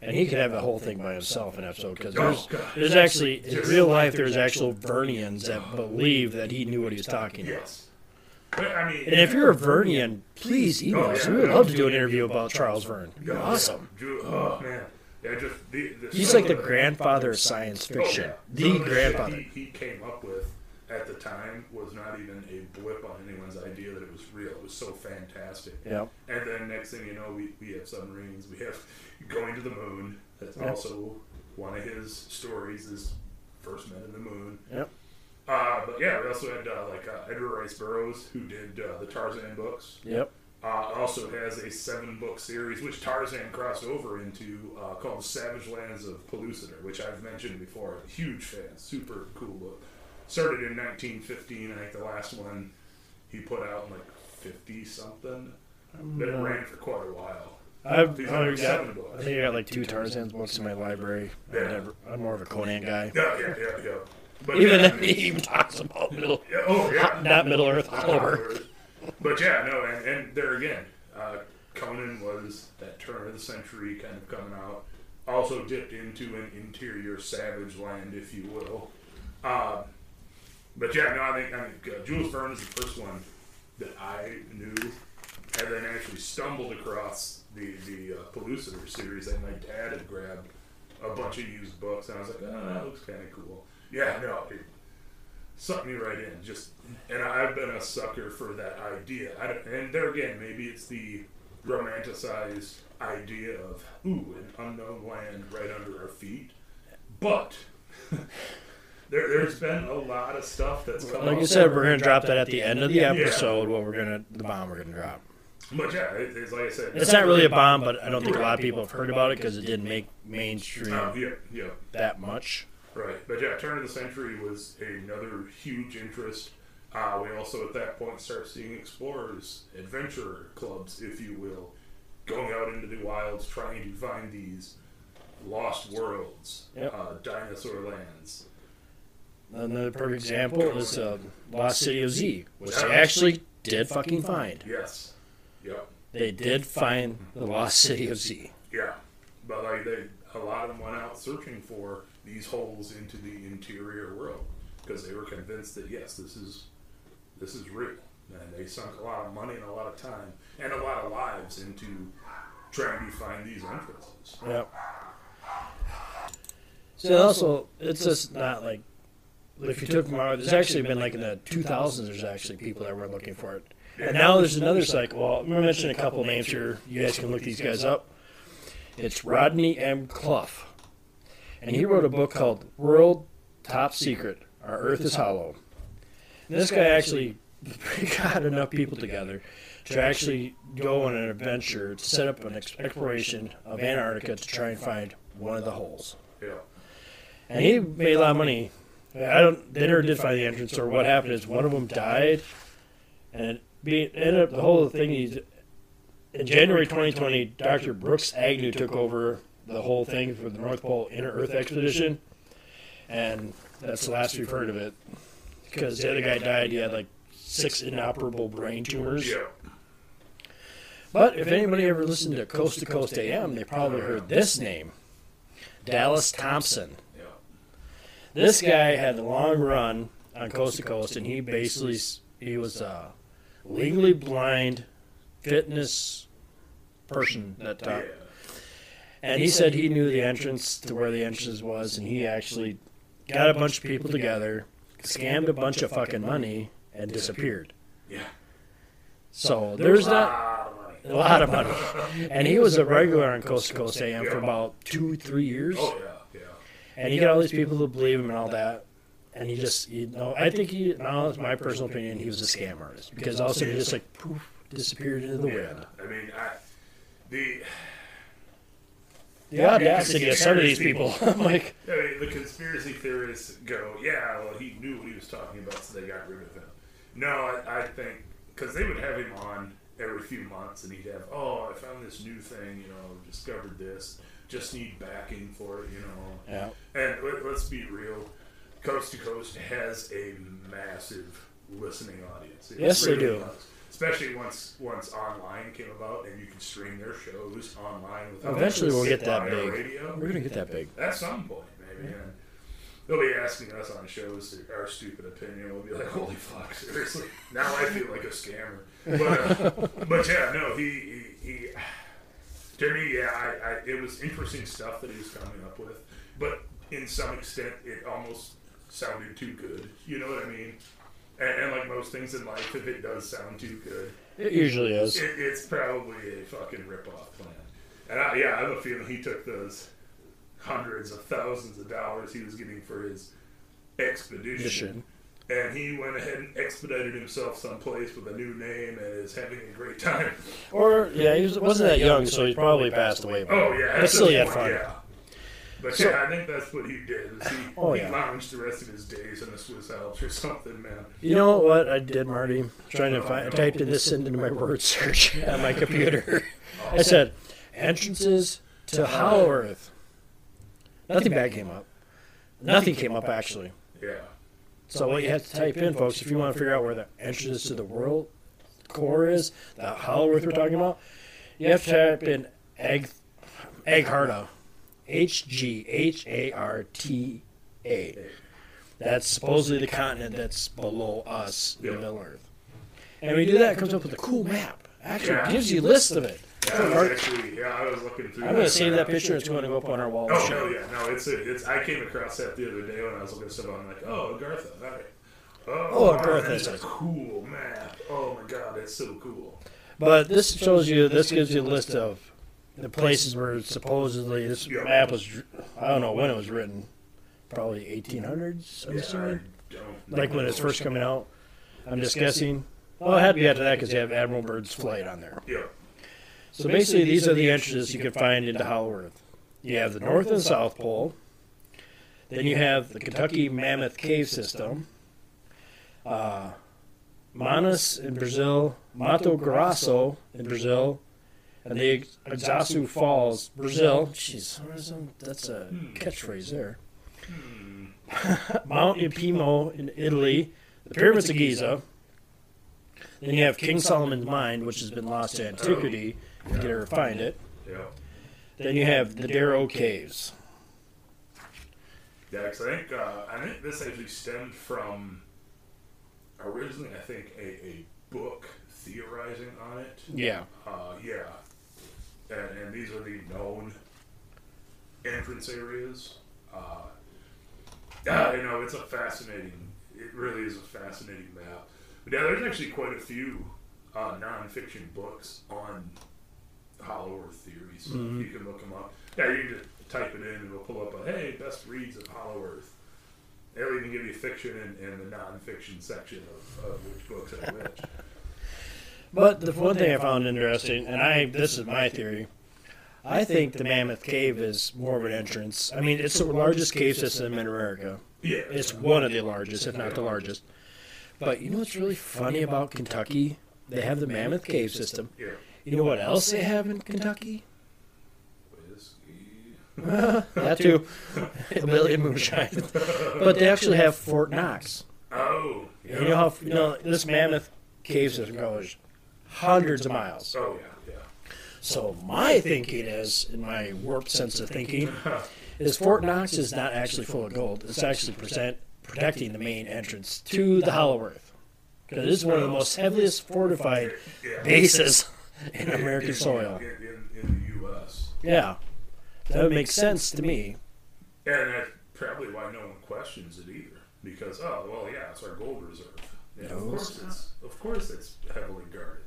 and he could have the whole thing by himself an episode because Oh, there's God. there's actually in real life there's actual Vernians that believe that he knew what he was talking about. Yes. But, I mean, And if you're a Vernian, please email Oh, us. We would love to do an interview about Charles Verne. Yeah, Awesome. Ju- oh man, yeah, just the, the, He's like the grandfather of science fiction. Oh, yeah. The grandfather. He, he came up with at the time was not even a blip on anyone's idea that it was real. It was so fantastic. Yeah. And then next thing you know, we, we have submarines. We have [laughs] going to the moon. That's Yep. also one of his stories. Is first men in the moon. Yep. Uh, but yeah, we also had uh, like uh, Edgar Rice Burroughs, who did uh, the Tarzan books. Yep. Uh, also has a seven book series, which Tarzan crossed over into, uh, called Savage Lands of Pellucidar, which I've mentioned before. Huge fan, super cool book. Started in 1915, I think the last one he put out in like 50 something. But it ran for quite a while. I've, are got, seven I think I got like two Tarzan's books in my library. I Yeah. never, I'm more of a Conan guy. Yeah, yeah, yeah, yeah. But Even yeah, then, [laughs] he even talks about Middle, yeah, oh yeah, not Middle Earth, all over. But yeah, no, and, and there again, uh, Conan was that turn of the century kind of coming out. Also dipped into an interior savage land, if you will. Uh, but yeah, no, I think I think uh, Jules Verne is the first one that I knew, and then actually stumbled across the the uh, Pellucidar series that my dad had grabbed a bunch of used books, and I was like, oh, that looks kind of cool. Yeah, no, it sucked me right in. Just, and I've been a sucker for that idea. I and there again, maybe it's the romanticized idea of ooh, an unknown land right under our feet, but. [laughs] There, there's been a lot of stuff that's come Like up. I said, we're gonna drop that at the end of the episode. What we're gonna, the bomb we're gonna drop. But yeah, it, it's like I said, It's not really a bomb, but I don't think a lot of people have heard about it because it didn't make mainstream Uh, yeah, yeah, that much. Right, but yeah, turn of the century was another huge interest. Uh, we also at that point start seeing explorers, adventurer clubs, if you will, going out into the wilds trying to find these lost worlds, Yep. uh, dinosaur lands. Another perfect example is uh, Lost City of Z, which they actually did fucking find. Yes, yep, They did find the Lost City of Z. yeah, but like they, a lot of them went out searching for these holes into the interior world because they were convinced that yes, this is this is real, and they sunk a lot of money and a lot of time and a lot of lives into trying to find these entrances. Yep. So also, it's just not like if you took them. There's actually been like in the 2000s. There's actually people that were looking for it, and now there's another cycle. Well, I'm gonna mention a couple names here. You guys can look these guys up. It's Rodney M. Clough, and he wrote a book called "World Top Secret: Our Earth is Hollow." And this guy actually [laughs] got enough people together to actually go on an adventure to set up an exploration of Antarctica to try and find one of the holes. Yeah, And he made a lot of money. I don't. They never did find the entrance, or what happened is one of them died, and it ended up the whole thing. He's, in January 2020, Dr. Brooks Agnew took over the whole thing for the North Pole Inner Earth Expedition, and that's the last we've heard of it. Because the other guy died, he had like six inoperable brain tumors. yeah, But if anybody ever listened to Coast to Coast AM, they probably heard this name Dallas Thompson. yeah, This guy had a long run on Coast to Coast, and he basically he was a legally blind fitness person that yeah. And he said he knew the entrance to where the entrance was, and he actually got a bunch of people together, scammed a bunch of fucking money, and disappeared. Yeah. So there's not Lot of money. a lot of money, and he was a regular on Coast to Coast AM for about two, three years. Oh yeah, yeah. and he got all these people to believe him and all that. And he just, you know, I think he, now it's my personal opinion, he was a scam artist because also he just like poof disappeared into the wind. I mean, I, the The audacity of some of these people, [laughs] I'm like, I mean, the conspiracy theorists go, yeah, well, he knew what he was talking about, so they got rid of him. No, I, I think because they would have him on every few months, and he'd have, oh, I found this new thing, you know, discovered this, just need backing for it, you know. yeah, And let, let's be real, Coast to Coast has a massive listening audience. It Yes, they do. does. Especially once once online came about and you can stream their shows online. Without Eventually we'll get that big. Radio. we're gonna get that big. At some point, maybe. And they'll be asking us on shows our stupid opinion. We'll be like, "Holy fuck, seriously!" Now I feel like a scammer. But, uh, [laughs] but yeah, no, he, he, he to me, yeah, I, I, it was interesting stuff that he was coming up with. But in some extent, it almost sounded too good. You know what I mean? And, and like most things in life, if it does sound too good, It usually is. it, it's probably a fucking rip-off plan. And I, yeah, I have a feeling he took those hundreds of thousands of dollars he was getting for his expedition, and he went ahead and expedited himself someplace with a new name and is having a great time. Or yeah, he was, wasn't that young, so he probably passed away. But, Oh yeah, but still he had fun. Yeah. But So- yeah, I think that's what he did. Is he, Oh, he yeah. lounged the rest of his days in the Swiss Alps or [laughs] something, man. You know what I did, Marty? Trying to find, I typed in this into my word search [laughs] on my computer. [laughs] I said entrances to Hollow Earth. Nothing bad came up. Nothing came up actually. Yeah. So what you have to type in, folks, if you want to figure out where the entrance to the world core is, the Hollow Earth we're talking about, you have to type in Egg Egg Agharta, H G H A R T A. That's supposedly the continent that's below us the. Middle Earth. And when you do that, it comes up with a cool map. Actually, Yeah. it gives you a list of it. Yeah, I was actually, yeah, I was looking through. I'm going to save that picture. It's going to go up on our wall. Oh no, yeah, no, it's a, it's. I came across that the other day when I was looking at stuff. I'm like, oh, Agartha, all right. Oh, Oh, wow, Agartha that's is a cool map. Oh my god, that's so cool. But this shows you, this gives you a list of the places where supposedly this map was, dr- I don't know when it was written, probably 1800s, I'm assuming. Like when it's first coming out. I'm just guessing. Well, it had to be after that because you have Admiral Byrd's flight on there. Yeah, So basically, these are the entrances you can find into Hollow Earth. You have the North and South Pole. Then you have the Kentucky Mammoth Cave System, uh, Manaus in Brazil, Mato Grosso in Brazil, and the Iguaçu Falls, Brazil. Jeez, what is some- that's a catchphrase there. [laughs] Mount Epomeo in Italy, the Pyramids of Giza. Then you have King Solomon's Mine, which has been lost to antiquity. If you can ever find it. Then you have the Darrow Caves. Yeah, 'cause I think uh, I think this actually stemmed from originally I think a, a book theorizing on it. Yeah. Uh, yeah, and, and these are the known entrance areas. Uh, yeah, you know, it's a fascinating. It really is a fascinating map. But yeah, there's actually quite a few uh, nonfiction books on Hollow Earth theories. So Mhm. You can look them up. Yeah, you can just type it in and it'll pull up a hey best reads of Hollow Earth. They'll even give you fiction and, and the nonfiction section of, of which books are which. [laughs] But the one thing I found interesting, and I this is my theory, I think the Mammoth Cave is more of an entrance. I mean, it's the largest cave system in America. Yeah, It's one of the largest, if not the largest. But you know what's really funny about Kentucky? They have the Mammoth Cave system. yeah. You know what else they have in Kentucky? Whiskey. [laughs] that too. Hillbilly moonshine. but they actually have Fort Knox. Oh, yeah. You know how you know this Mammoth Cave system goes hundreds of miles. Oh yeah, yeah. So my thinking is, in my warped sense of thinking, [laughs] is Fort Knox is not actually full of gold. It's actually present, protecting the main entrance to the Hollow Earth. Because it is one of the most heaviest fortified yeah. bases [laughs] in American soil. In, in, the U.S. Yeah. That would make sense to me. And that's probably why no one questions it either. Because oh well, yeah, it's our gold reserve. Yeah, of course it's of course it's heavily guarded.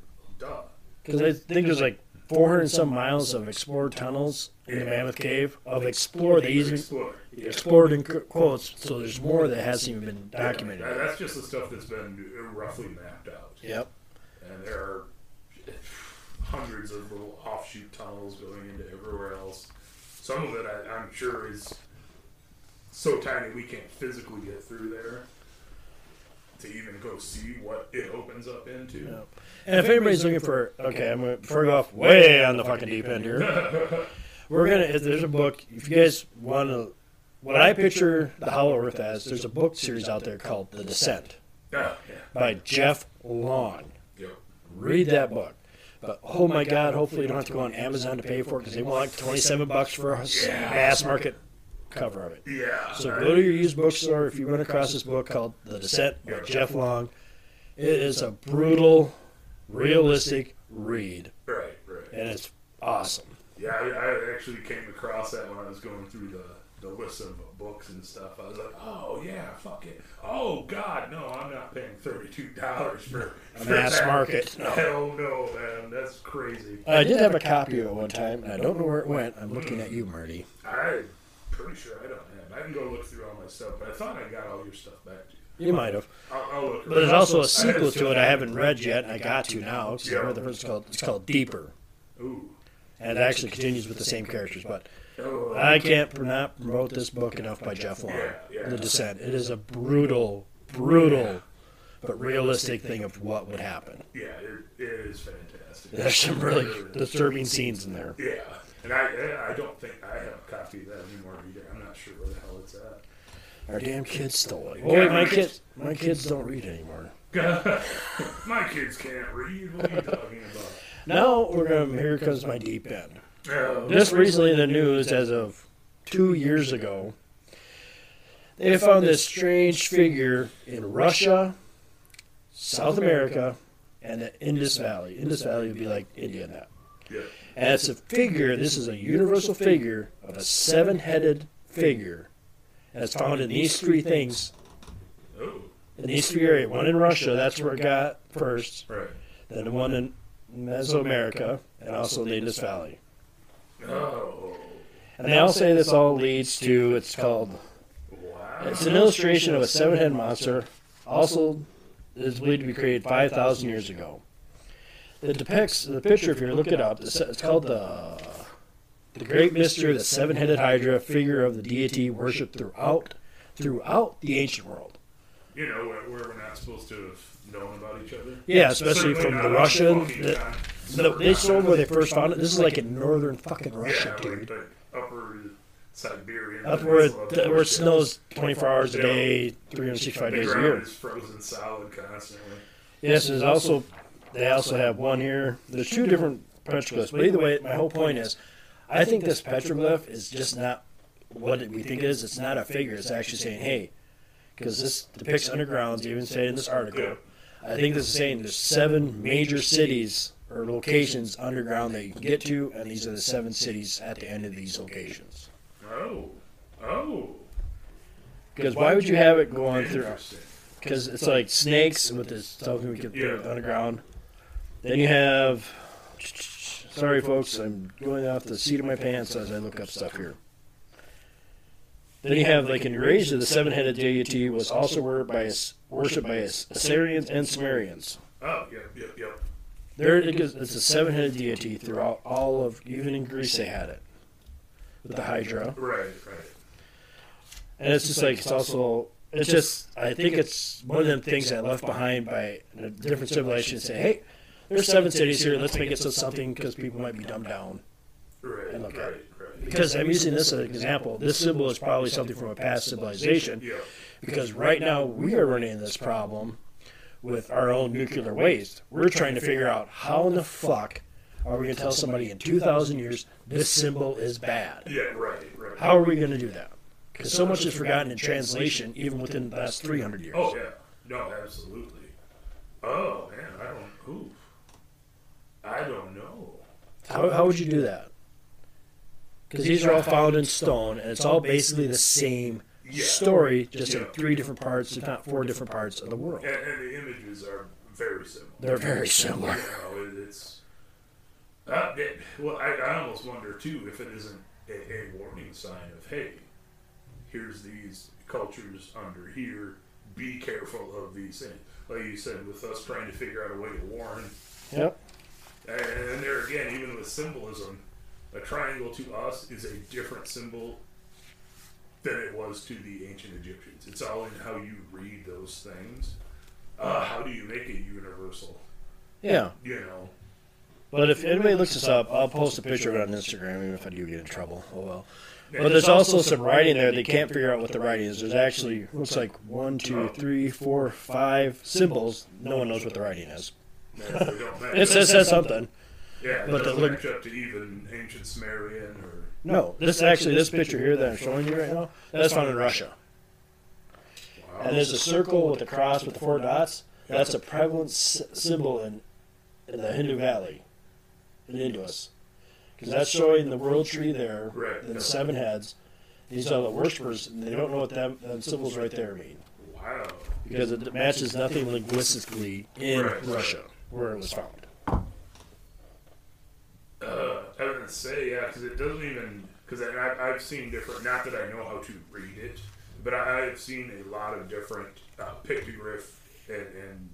Duh. Because I think there's like 400 some miles of explored tunnels in the Mammoth Cave. Of explored, they even Explore. explored in quotes, so there's more that hasn't even been documented. That- that's just the stuff that's been roughly mapped out. Yep. And there are hundreds of little offshoot tunnels going into everywhere else. Some of it, I, I'm sure, is so tiny we can't physically get through there to even go see what it opens up into. Yep. And if anybody's looking for, okay, I'm gonna before go off way on the fucking deep end here. [laughs] We're gonna. There's a book, if you guys want to, what I picture the Hollow Earth as, there's a book series out there called The Descent Ah, yeah. by Jeff Long. Yep. Read that book. But oh my God, hopefully you don't have to go on Amazon to pay for it because they want like 27 bucks for a Yeah. mass market cover of it. Yeah. So go to your used bookstore if you run across this book called The Descent by Jeff Long. It is a brutal, realistic read, Right, right. and it's awesome. Yeah, I, I actually came across that when I was going through the, the list of books and stuff. I was like, oh, yeah, fuck it. Oh, God, no, I'm not paying $32 for, A mass that. market. No. Hell no, man. That's crazy. I did have a copy of it one time, and I don't know where it went. I'm looking at you, Marty. I'm pretty sure I don't have I can go look through all my stuff, but I thought I got all your stuff back to you. You might have. I'll, I'll look. But there's also a sequel to it I haven't read yet, and I got to now. 'cause I Yeah. read the first. It's called, it's called Deeper, Ooh. and it actually continues with the same characters. But Oh, I can't pr- not promote this book enough by Jeff Long. Yeah, yeah. The Descent. It is a brutal, brutal, but realistic thing of what would happen. yeah, it, it is fantastic. There's some really disturbing scenes in there. Yeah, and I I don't think I have a copy of that anymore either. I'm not sure where the hell it's at. Our damn kids stole it. Oh wait, my kids, my kids don't read anymore. [laughs] My kids can't read. What are you talking about? Now we're gonna. Here comes my deep end. Uh, Just recently in the news, as of two years ago, they found this strange figure in Russia, South America, and the Indus Valley. Indus Valley would be like India now. yeah. And it's a figure, this is a universal figure of a seven headed figure. And it's found in these three things, Oh, in these three areas. One in Russia, that's where it got first. right. Then the one in Mesoamerica, and also the Indus Valley. Oh, And they all say this all leads to, it's called, wow. it's an illustration of a seven headed monster, also is believed to be created 5,000 years ago. It depicts, the picture, if you look it up, it's called the the great mystery of the seven-headed Hydra, figure of the deity worshipped throughout throughout the ancient world. You know, where, where we're not supposed to have known about each other. Yeah, especially Certainly from the on Russian. walking The, time. the, they showed where they first found it. This is like in northern fucking Russia, yeah, dude. like, like upper Siberian. Up where it, peninsula, where it yeah. snows 24 hours a Yeah. day, 365 The days a ground year. is frozen solid constantly. Yes, there's also they also have one here. There's two different petroglyphs, but either way, my whole point is, I think this petroglyph is just not what we think it is. It's not a figure. It's actually saying, hey, because this depicts undergrounds. Even say in this article. I think this is saying there's seven major cities or locations underground that you can get to, and these are the seven cities at the end of these locations. Oh, oh. Because why would you have it going through? Because it's like snakes with this stuff we get through Yeah. underground. Then you have, sorry folks, I'm going off the seat of my pants as I look up stuff here. Then you have like in Eurasia, the seven-headed deity was also worshipped by worshipped by Assyrians and Sumerians. Oh, yeah, yep, yep. There it is. It's a seven-headed deity throughout all of even in Greece they had it with the Hydra. Right, right. And it's just like it's also it's just I think it's one of them things that left behind by a different civilization. Say, hey, there's seven cities here. Let's make it so something because people might be dumbed down. Right, And look at it. right. Because I'm using this as an example. This symbol is probably something from a past civilization. Yeah, Because right now we are running this problem with our own nuclear waste. We're trying to figure out how in the fuck are we going to tell somebody in 2,000 years this symbol is bad? yeah, right, right. How are we going to do that? Because so much is forgotten in translation, even within the last 300 years. Oh, yeah. No, absolutely. Oh, man, I don't, oof. I don't know. How, how would you do that? Because these are all found in stone, and it's all basically the same Yeah. story, just in Yeah. three different parts, if not four different parts of the world. And, and the images are very similar. They're very similar. You know, it, it's. Uh, it, well, I, I almost wonder too if it isn't a, a warning sign of hey, here's these cultures under here. Be careful of these things. Like you said, with us trying to figure out a way to warn. Yep. And, and there again, even with symbolism, a triangle to us is a different symbol than it was to the ancient Egyptians. It's all in how you read those things. Uh, how do you make it universal? Yeah. You know. But if anybody looks this up, I'll post a picture of it on Instagram, even if I do get in trouble. Oh well. But there's also some writing there. They can't figure out what the writing is. There's actually looks like one, two, three, four, five symbols. No one knows what the writing is. Man, if they don't match It says, says something. yeah, it but the doesn't look- match up to even ancient Sumerian or No, this actually this picture here that I'm showing you right now, that's found in Russia. wow. And there's a circle with a cross with the four dots. That's a prevalent s- symbol in, in the Hindu Valley, in Indus. Because that's showing the world tree there, Right. and the seven heads. These are the worshippers, and they don't know what them, them symbols right there mean. wow. Because it matches nothing linguistically in Right. Russia, where it was found. Uh, I was gonna say yeah, because it doesn't even because I've seen different. Not that I know how to read it, but I, I've seen a lot of different uh, pictoglyph and, and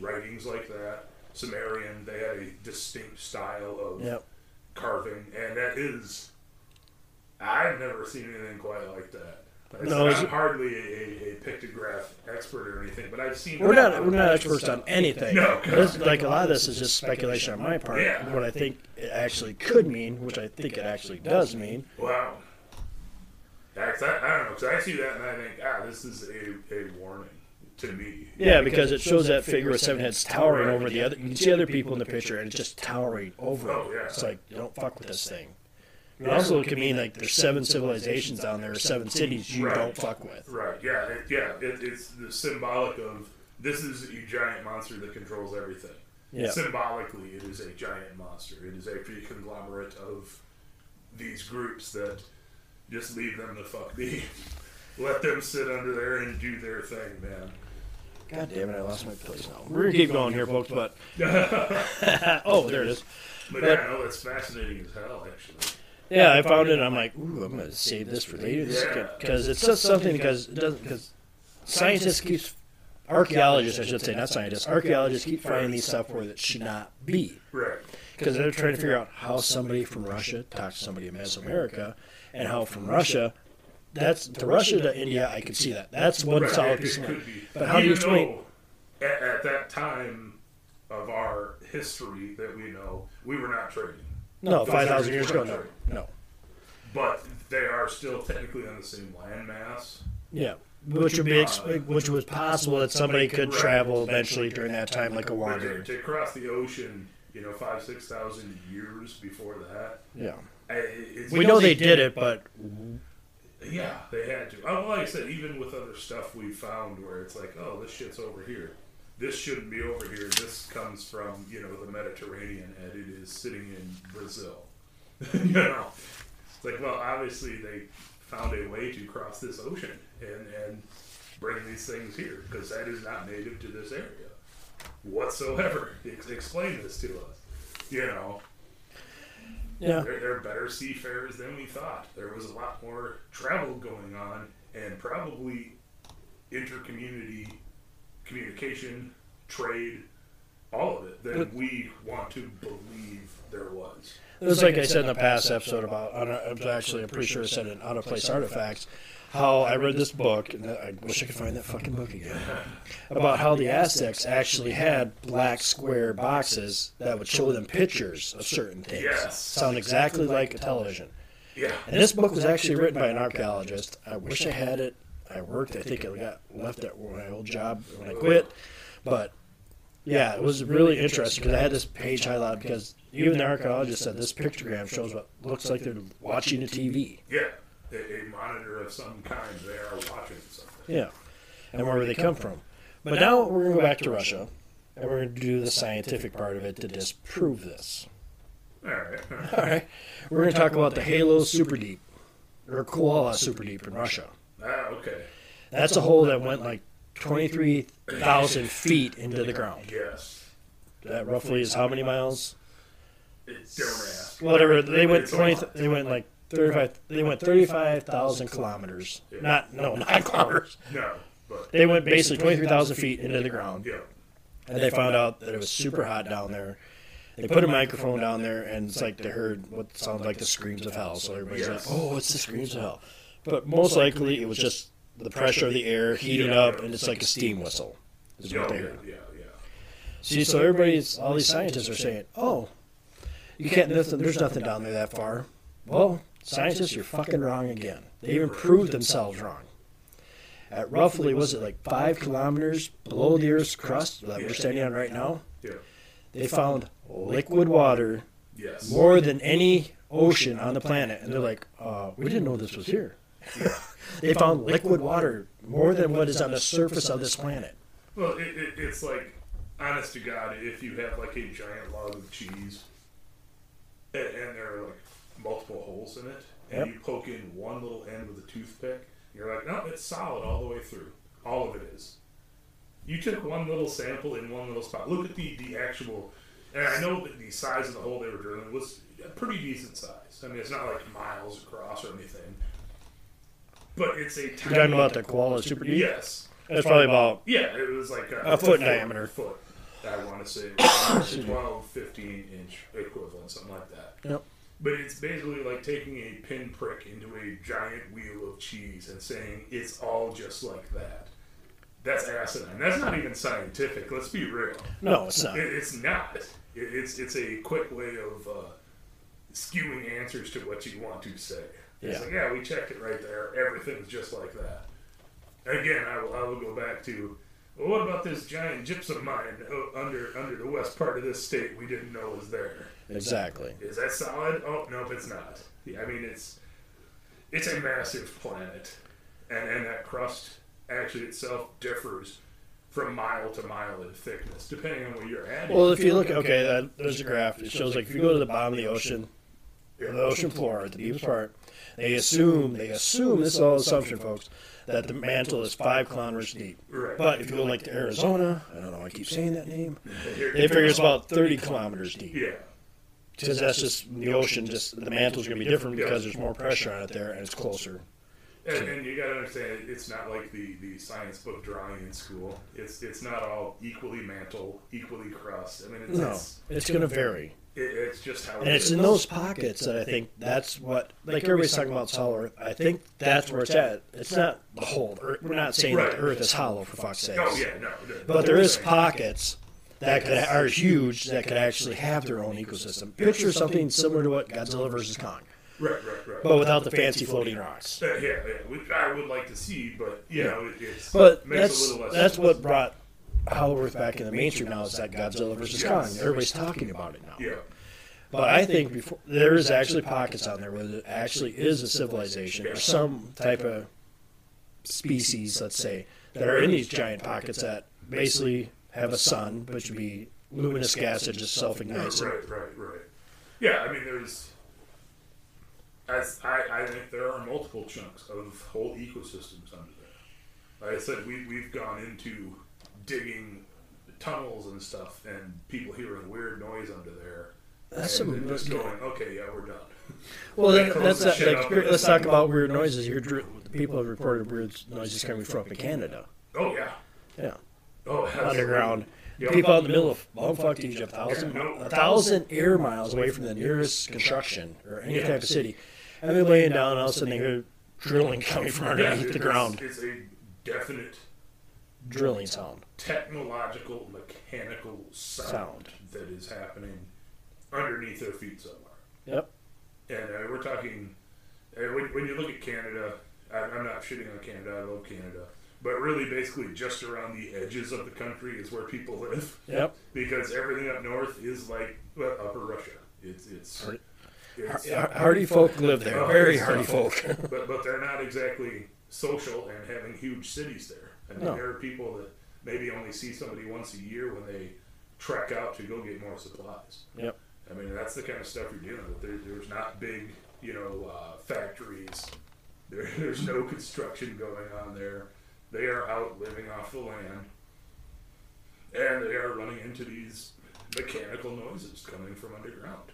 writings like that. Sumerian, they had a distinct style of Yep. carving, and that is. I've never seen anything quite like that. It's- No, it's- I'm hardly a, a, a pictograph expert or anything, but I've seen. We're not we're not experts on anything. No. This- like a lot of this is just speculation on my part. Yeah. What I think it actually could mean, which I think it actually does mean. Wow. That's, I, I don't know, because I see that and I think, ah, this is a, a warning to me. Yeah, because it shows that figure with seven heads towering over the other. You can see other people in the picture, and it's just towering over. Oh, yeah. It's like don't fuck with this thing. It also could mean like there's seven civilizations down there, or seven cities you Right. don't fuck with. Right, yeah, it, yeah, it, it's the symbolic of this is a giant monster that controls everything. Yeah. Symbolically, it is a giant monster. It is a conglomerate of these groups that just leave them the fuck be. [laughs] Let them sit under there and do their thing, man. God damn it! I lost my place now. We're gonna keep going here, folks. But [laughs] [laughs] oh, there it is. But yeah, no, it's fascinating as hell, actually. Yeah, I found it. and I'm like, ooh, I'm gonna save this for later Yeah. because it's just something because it doesn't because scientists keep archaeologists I should say not scientists archaeologists keep finding these stuff where it should not be Right. because they're trying to figure out how somebody from Russia talks to somebody in Mesoamerica, and how from Russia, that's to Russia to India. I could see that. That's one Right, solid it piece of could land. be. But how do you Even explain? At, at that time of our history that we know, we were not trading. No, Those five thousand years ago, no, no, But they are still technically on the same landmass. yeah. Which would be, ex- which was possible that somebody could travel eventually during that time, like a But to, wanderer. to cross the ocean, you know, five, six thousand years before that. Yeah, I- It's, we know they did it, but Yeah, they had to. Oh, like I said, even with other stuff we found where it's like, oh, this shit's over here. This shouldn't be over here. This comes from, you know, the Mediterranean and it is sitting in Brazil. [laughs] you know? It's like, well, obviously they found a way to cross this ocean and, and bring these things here because that is not native to this area whatsoever. [laughs] Ex- explain this to us. You know? yeah, They're, they're better seafarers than we thought. There was a lot more travel going on and probably intercommunity communication, trade, all of it than we want to believe there was. It was like I said in the past episode about, I don't- was actually, I'm pretty sure I said it, Out of Place Artifacts, how I read this book, and I wish I could find that fucking book again, [laughs] about how the Aztecs actually had black square boxes that would show them pictures of certain things. Yes. Sound exactly like a television. Yeah. And this book was actually written by an archaeologist. I wish I had it. I worked, I think I got left at my old job when I quit. But yeah, it was really interesting because I had this page highlighted because even the archaeologist said this pictogram shows what looks like they're watching a TV. Yeah. A, monitor of some kind. They are watching something. Yeah. And where they come from. But now we're going to go back to Russia and we're going to do the scientific part of it to disprove this. All right. All right. All right. We're going to talk about the Halo Super Deep or Koala Super Deep in Russia. Ah, okay. That's a hole that went like 23,000 feet into the ground. Yes. That roughly is how many miles? It's don't. Whatever. They went It's a 20. lot. They went like 35. They went 35,000 kilometers. Not no, not [laughs] kilometers. No, but They went basically 23,000 feet into the ground, yeah. and they found out that it was super hot down there. They put a microphone down there, and it's like they heard what sounded like the screams of hell. So everybody's Yes. like, "Oh, it's the screams of hell." But most likely, it was just the pressure of the air heating up, and it's like a steam whistle. Is Yeah, what they heard. yeah, yeah. See, so everybody's, all these scientists are saying, "Oh, you can't. Nothing, there's nothing down there that far." Well, scientists, you're fucking wrong again. They even proved themselves wrong. At roughly, was it like five kilometers below the Earth's crust that we're standing on right now? Yeah. They found liquid water Yes. more than any ocean on the planet, and they're like, uh, "We didn't know this was here." They found liquid water more than what is on the surface of this planet. Well, it, it, it's like, honest to God, if you have like a giant log of cheese, and, and there are like multiple holes in it, and Yep. you poke in one little end with a toothpick, you're like, no, it's solid all the way through. All of it is. You took one little sample in one little spot. Look at the, the actual, and I know that the size of the hole they were drilling was a pretty decent size. I mean, it's not like miles across or anything. But it's a You're talking about the koala super deep. Yes. That's probably about Yeah, it was like a, A foot in diameter. Foot, I want to say [coughs] 12, 15 inch equivalent, something like that. Yep. But it's basically like taking a pinprick into a giant wheel of cheese and saying it's all just like that. That's asinine. That's not even scientific. Let's be real. no, it's not. It, it's not. It, it's it's a quick way of uh, skewing answers to what you want to say. It's Yeah. like, yeah, we checked it right there. Everything's just like that. Again, I will, I will go back to, well, what about this giant gypsum mine under under the west part of this state we didn't know was there? Exactly. Is that solid? Oh, nope, it's not. Yeah, I mean, it's it's a massive planet, and and that crust actually itself differs from mile to mile in thickness, depending on where you're at. Well, if you look, okay, that, there's a graph. It shows like if you go to the bottom of the ocean, or the ocean floor at the deepest part, they assume they assume this is all assumption, folks, that the mantle is five kilometers deep. Right. But if you go like to Arizona, I don't know, I keep saying that name. They figure it's about 30 kilometers deep. Yeah. Because that's just the ocean. Just the mantle's going to be different because there's more pressure on it there and it's closer. And, and you got to understand, it's not like the, the science book drawing in school. It's it's not all equally mantle, equally crust. I mean, it's, No, it's it's going to vary. It, it's just how. And it it's in those pockets that I think that's what, like everybody's talking about hollow Earth. I think that's where it's at. It's not the whole Earth. We're not saying that the Earth is hollow for fuck's sake. Oh yeah, no. no But there is pockets that could, are huge that could actually have their own ecosystem. Picture something similar to what Godzilla versus Kong, Right, right, right. but without the fancy floating rocks. Uh, yeah, yeah, which I would like to see, but you Yeah. know, it, it's But makes that's a little less. that's what brought Hollow Earth back in the mainstream now is that Godzilla versus. Kong. Everybody's talking about it now. Yeah, But I think before there is actually pockets out there where there actually is a civilization or some type of species, let's say, that are in these giant pockets that basically have a sun, which would be luminous gas that just self-ignites. right, right, right. Yeah, I mean, there's. As I, I think there are multiple chunks of whole ecosystems under there. Like I said, we we've gone into digging tunnels and stuff, and people hearing weird noise under there. That's and some- then just going, okay, yeah, we're done. Well, that, that's the not, shit like let's talk about weird noises. Here, dr- people have reported weird noises coming from up in Canada. Oh yeah, Yeah, oh absolutely. underground. Yep. People out in the middle of bumfuck Egypt, thousand, a thousand air miles away from the nearest construction or any Yeah. type of city, and they're laying down. and All of a sudden, they hear drilling [laughs] coming from underneath it- the ground. It's a definite Drilling sound. technological, mechanical sound, Sound. that is happening underneath their feet somewhere. Yep. And uh, we're talking, uh, when, when you look at Canada, I, I'm not shitting on Canada, I love Canada, but really basically just around the edges of the country is where people live Yep. [laughs] because everything up north is like well, upper Russia. It's, it's, Hardy- it's Har- Hardy folk live there. Oh, Very hardy folk. [laughs] but but they're not exactly social and having huge cities there. I mean, No. there are people that maybe only see somebody once a year when they trek out to go get more supplies. Yep. I mean, that's the kind of stuff you're dealing with. There, there's not big, you know, uh, factories. There, [laughs] there's no construction going on there. They are out living off the land, and they are running into these mechanical noises coming from underground.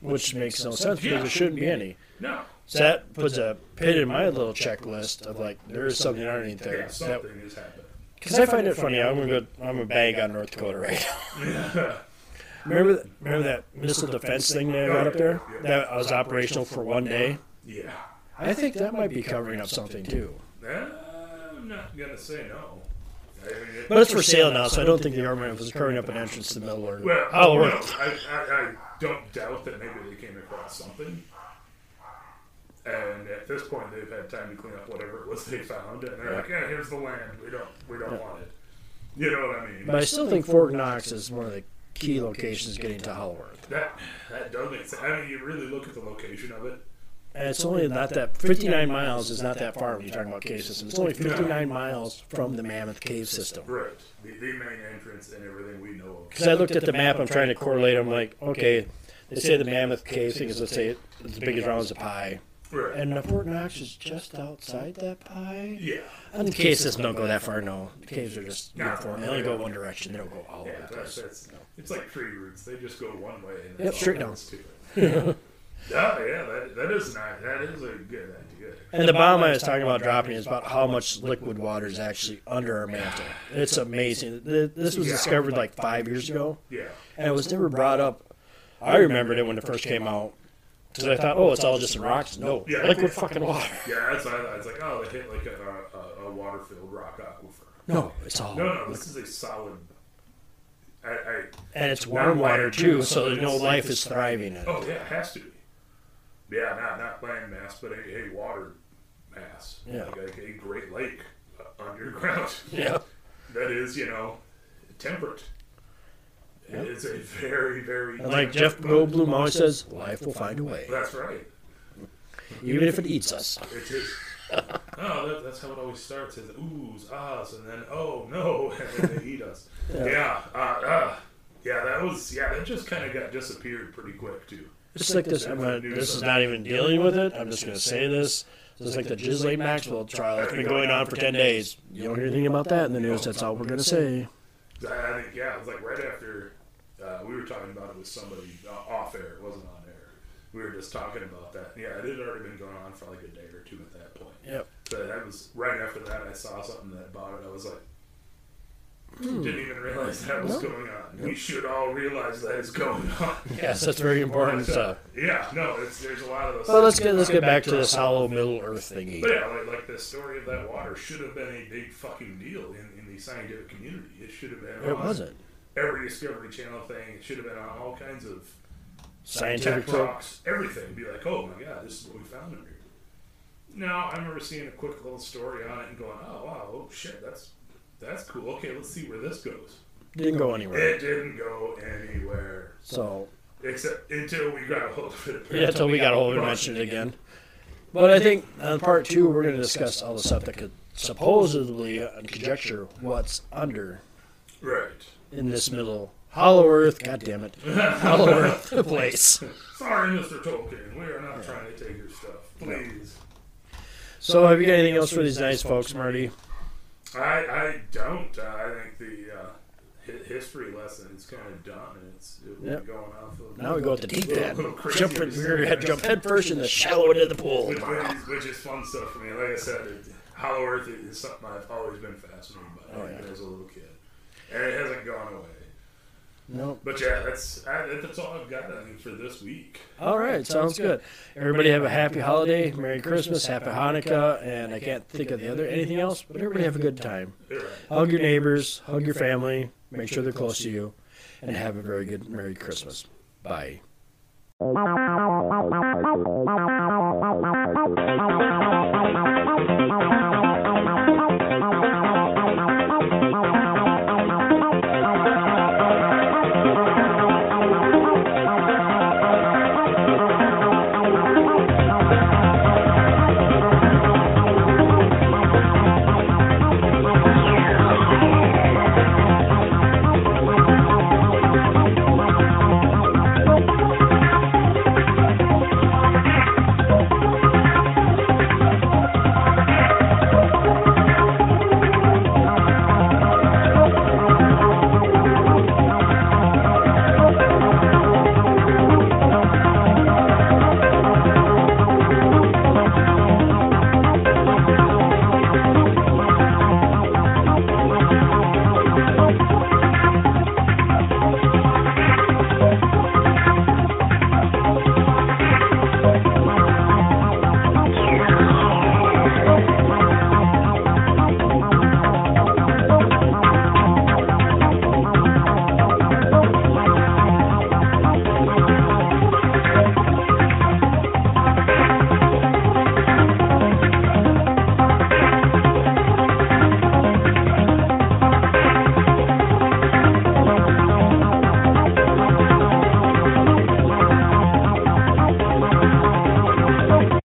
Which makes no sense because Yeah. there shouldn't be any. No, So that puts a pit in my little checklist of like there is something underneath there. yeah, something is happening. Because I find it funny. I'm gonna go. I'm a bag on North Dakota right now. [laughs] [laughs] Remember, th- remember that missile defense thing they got up there? That was operational for one day. Yeah. I think that might be covering up something too. Uh, I'm not gonna say no. I mean, it- But it's for sale now, so I don't think the government was covering up an entrance to the middle or well, Hollow no. I, I, I don't doubt that maybe they came across something. And at this point, they've had time to clean up whatever it was they found, and they're like, "Yeah, here's the land. We don't, we don't want it." You know what I mean? But I still think Fort Knox is one of the key locations getting to Hollow Earth. that that does make sense. I mean, you really look at the location of it. And it's only not that 59 miles is not that far when you're talking about cave system. It's only 59 miles from the Mammoth Cave system. Right. The, the main entrance and everything we know of. Because I looked at the map, I'm trying to correlate. I'm like, okay, they say the Mammoth Cave thing is, let's say, it's as big as round as a pie. Right. And uh, Fort Knox is just outside that pie. yeah. And the cave system don't go that far, no. The caves are just No. uniform. They only go one direction. They don't go all Yeah, over the that's, place. that's it's like tree roots. They just go one way. And Yep, straight down. there is to it. [laughs] yeah, yeah, that, that is nice. That is a good idea. And the bomb I was talking about dropping is about how much liquid water is actually under our mantle. It's amazing. Th- This was discovered like five years ago. Yeah, and it was never brought up. I remembered it when it first came out because I thought, oh, it's all just in rocks. No, Yeah. liquid fucking water. [laughs] yeah. That's what I thought. It's like oh, they hit like a, a, a water-filled rock aquifer. No, it's all. No, no, this is a solid. I, I And it's warm water too, so know life is thriving in it. oh yeah, it has to be. Yeah, not not land mass, but a, a water mass. Yeah. like a, a Great Lake uh, underground. [laughs] Yeah. that is, you know, temperate. Yep. It's a very, very And like Jeff Goldblum always says, life will find a way, That's right. even if it eats us. It is. [laughs] oh, that, that's how it always starts. Is oohs, ahs, and then oh no, [laughs] and then they eat us. Yeah. Yeah, uh, uh, yeah. That was yeah. That just kind of got disappeared pretty quick too. Just like this, I'm gonna, this is not even dealing with it. I'm just going to say this. Just like the Ghislaine Maxwell trial, it's been going on for 10 days. You don't hear anything about that in the news. That's all we're going to say. I, think yeah. It was like right after were talking about it with somebody uh, off air. It wasn't on air. We were just talking about that. Yeah, it had already been going on for like a day or two at that point. Yep. But that was right after that. I saw something that about it. I was like, Didn't even realize that was No. going on. We should all realize that is going on. [laughs] Yes, that's very important [laughs] stuff. Yeah, no, it's, there's a lot of those. Well, let's get let's get on. back to this hollow Middle Earth thingy. But yeah, like, like the story of that water should have been a big fucking deal in, in the scientific community. It should have been. It wasn't Every Discovery Channel thing. It should have been on all kinds of scientific. talks, everything. Be like, oh my god, this is what we found in here. Now, I remember seeing a quick little story on it and going, oh wow, oh shit, that's that's cool. Okay, let's see where this goes. Didn't go anywhere. It didn't go anywhere. So Except until we got a hold of it. yeah, until we got a hold of it mentioned it again. But I think on part two we're going to discuss all the stuff that could supposedly conjecture what's under Right. In this middle hollow Earth. God damn it, [laughs] hollow Earth [laughs] place. Sorry, Mr. Tolkien. We are not trying to take your stuff. Please. So have you got anything else for these nice folks, Marty? I, I don't. Uh, I think the uh, history lesson is kind of done, and it's it Yep. going off. Of, Now we go at the deep end. Little crazy Jump in, we're going to jump head first in the shallow end of the pool. which, which, is, fun stuff for me. Like I said, it, Hollow Earth is something I've always been fascinated by Oh, yeah. as a little kid, and it hasn't gone away. Nope. But yeah, that's I, that's all I've got I think, for this week. All right, sounds good. Everybody have a happy holiday, Merry Christmas, Happy Hanukkah, and I can't think of the other anything else. But everybody have a good time. Hug your neighbors, hug your family, make sure they're close to you, and have a very good Merry Christmas. Bye. Thank you.